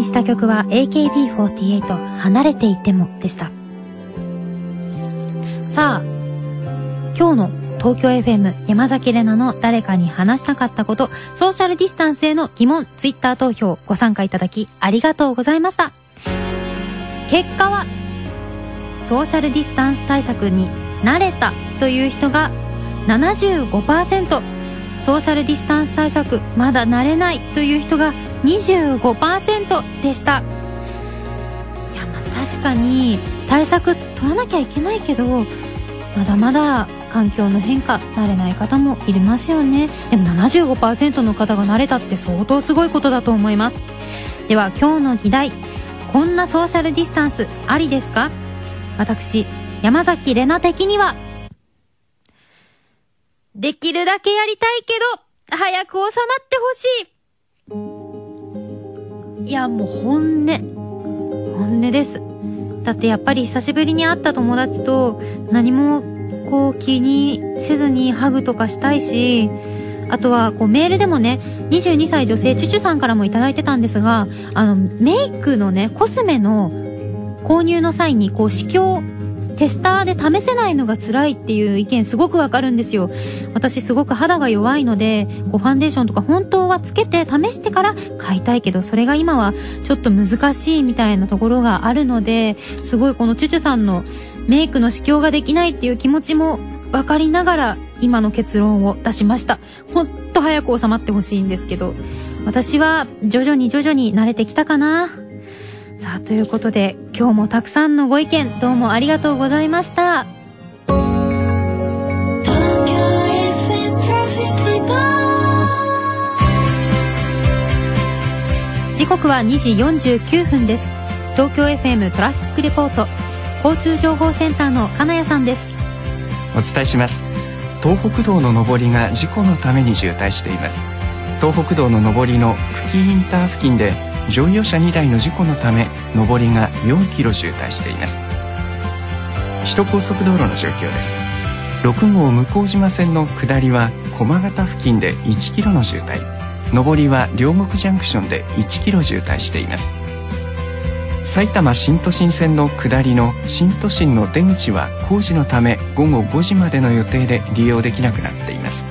りした曲は AKB48 離れていてもでした。さあ、今日の東京 FM 山崎れなの誰かに話したかったこと、ソーシャルディスタンスへの疑問、ツイッター投票ご参加いただきありがとうございました。結果は、ソーシャルディスタンス対策に慣れたという人が75%、ソーシャルディスタンス対策まだ慣れないという人が25%でした。いや、まあ確かに対策取らなきゃいけないけど、まだまだ環境の変化、慣れない方もいますよね。でも75%の方が慣れたって相当すごいことだと思います。では今日の議題、こんなソーシャルディスタンスありですか？私、山崎れな的には、できるだけやりたいけど、早く収まってほしい。いや、もう本音。本音です。だってやっぱり久しぶりに会った友達と何もこう気にせずにハグとかしたいし、あとはこうメールでもね、22歳女性チュチュさんからもいただいてたんですが、あの、メイクのね、コスメの購入の際にこう試供、テスターで試せないのが辛いっていう意見すごくわかるんですよ。私すごく肌が弱いので、こうファンデーションとか本当はつけて試してから買いたいけど、それが今はちょっと難しいみたいなところがあるので、すごいこのチュチュさんのメイクの試供ができないっていう気持ちもわかりながら今の結論を出しました。ほんと早く収まってほしいんですけど、私は徐々に徐々に慣れてきたかな。さあということで今日もたくさんのご意見どうもありがとうございました。時刻は2時49分です。東京 FM トラフィックレポート交通情報センターの金谷さんです。お伝えします。東北道の上りが事故のために渋滞しています。東北道の上りの久喜インター付近で乗用車2台の事故のため上りが4キロ渋滞しています。首都高速道路の状況です。6号向島線の下りは駒形付近で1キロの渋滞。上りは両国ジャンクションで1キロ渋滞しています。埼玉新都心線の下りの新都心の出口は工事のため午後5時までの予定で利用できなくなっています。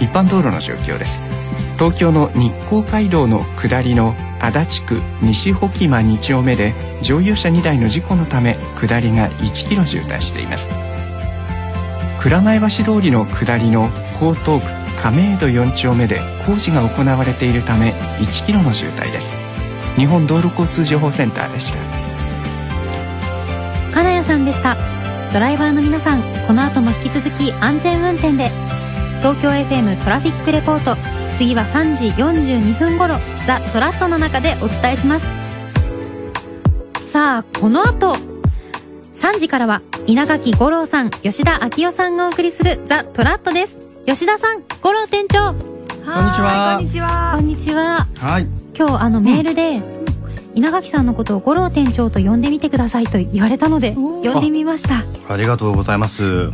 一般道路の状況です。東京の日光街道の下りの足立区西保木間2丁目で乗用車2台の事故のため下りが1キロ渋滞しています。蔵前橋通りの下りの江東区亀戸4丁目で工事が行われているため1キロの渋滞です。日本道路交通情報センターでした。金谷さんでした。ドライバーの皆さんこの後も引き続き安全運転で。東京 FM トラフィックレポート。次は3時42分頃ザ・トラットの中でお伝えします。さあこの後3時からは稲垣吾郎さん吉田昭夫さんがお送りするザ・トラットです。吉田さん吾郎店長。こんにちは。こんにちは。こんにちは。はい。今日あのメールで、稲垣さん。のことを五郎店長と呼んでみてくださいと言われたので呼んでみましたありがとうございます。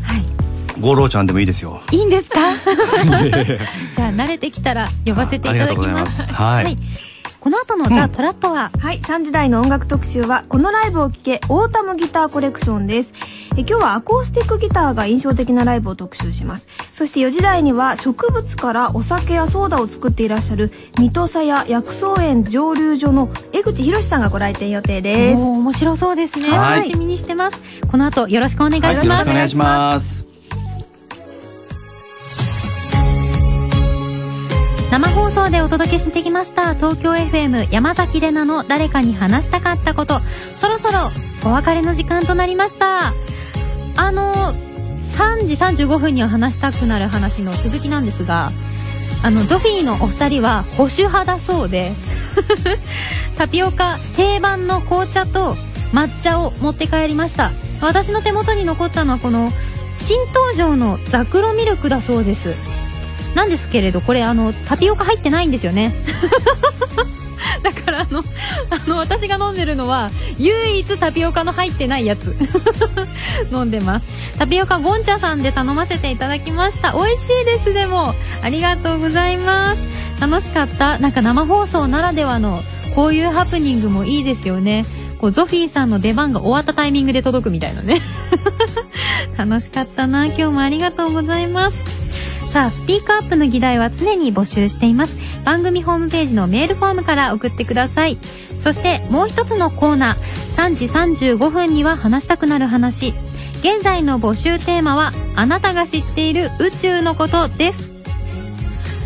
五郎ちゃんでもいいですよ。いいんですか？じゃあ慣れてきたら呼ばせていただきます。はい。この後のザ・トラットは、はい3時台の音楽特集はこのライブを聴けオータムギターコレクションです。え今日はアコースティックギターが印象的なライブを特集します。そして4時台には植物からお酒やソーダを作っていらっしゃる水戸佐屋薬草園蒸留所の江口博さんがご来店予定です。面白そうですね。はい。楽しみにしてます。この後よろしくお願いします、よろしくお願いします。生放送でお届けしてきました東京 FM 山崎怜奈の誰かに話したかったこと。そろそろお別れの時間となりました。あの3時35分には話したくなる話の続きなんですがあのゾフィーのお二人は保守派だそうで タピオカ定番の紅茶と抹茶を持って帰りました。私の手元に残ったのはこの新登場のザクロミルクだそうです。なんですけれどこれあのタピオカ入ってないんですよね。だからあのあの私が飲んでるのは唯一タピオカの入ってないやつ。飲んでます。タピオカゴンチャさんで頼ませていただきました。美味しいですでも。ありがとうございます。楽しかった。なんか生放送ならではのこういうハプニングもいいですよね。こうゾフィーさんの出番が終わったタイミングで届くみたいなね。楽しかったな。今日もありがとうございます。さあスピークアップの議題は常に募集しています。番組ホームページのメールフォームから送ってください。そしてもう一つのコーナー3時35分には話したくなる話。現在の募集テーマはあなたが知っている宇宙のことです。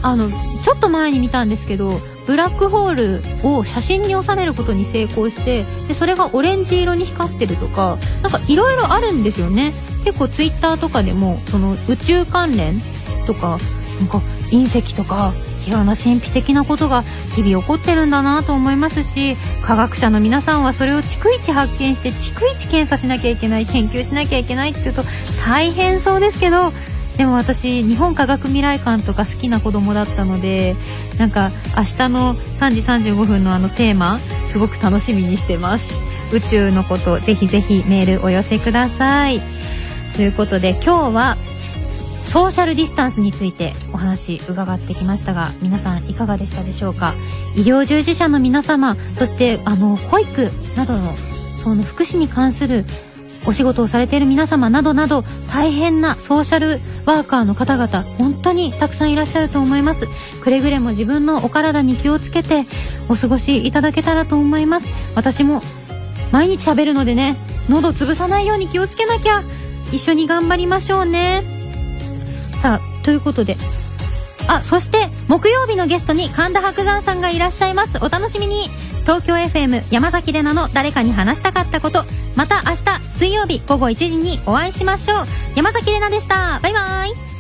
あのちょっと前に見たんですけどブラックホールを写真に収めることに成功してでそれがオレンジ色に光ってるとかなんかいろいろあるんですよね。結構ツイッターとかでもその宇宙関連とかなんか隕石とかいろんな神秘的なことが日々起こってるんだなと思いますし科学者の皆さんはそれを逐一発見して逐一検査しなきゃいけない研究しなきゃいけないっていうと大変そうですけどでも私日本科学未来館とか好きな子供だったのでなんか明日の3時35分のあのテーマすごく楽しみにしてます。宇宙のことぜひぜひメールお寄せください。ということで今日はソーシャルディスタンスについてお話伺ってきましたが皆さんいかがでしたでしょうか？医療従事者の皆様そしてあの保育などのその福祉に関するお仕事をされている皆様などなど大変なソーシャルワーカーの方々本当にたくさんいらっしゃると思います。くれぐれも自分のお体に気をつけてお過ごしいただけたらと思います。私も毎日喋るのでね喉潰さないように気をつけなきゃ。一緒に頑張りましょうね。さあということで。あそして木曜日のゲストに神田伯山さんがいらっしゃいます。お楽しみに。東京 FM 山崎怜奈の誰かに話したかったこと。また明日水曜日午後1時にお会いしましょう。山崎怜奈でした。バイバイ。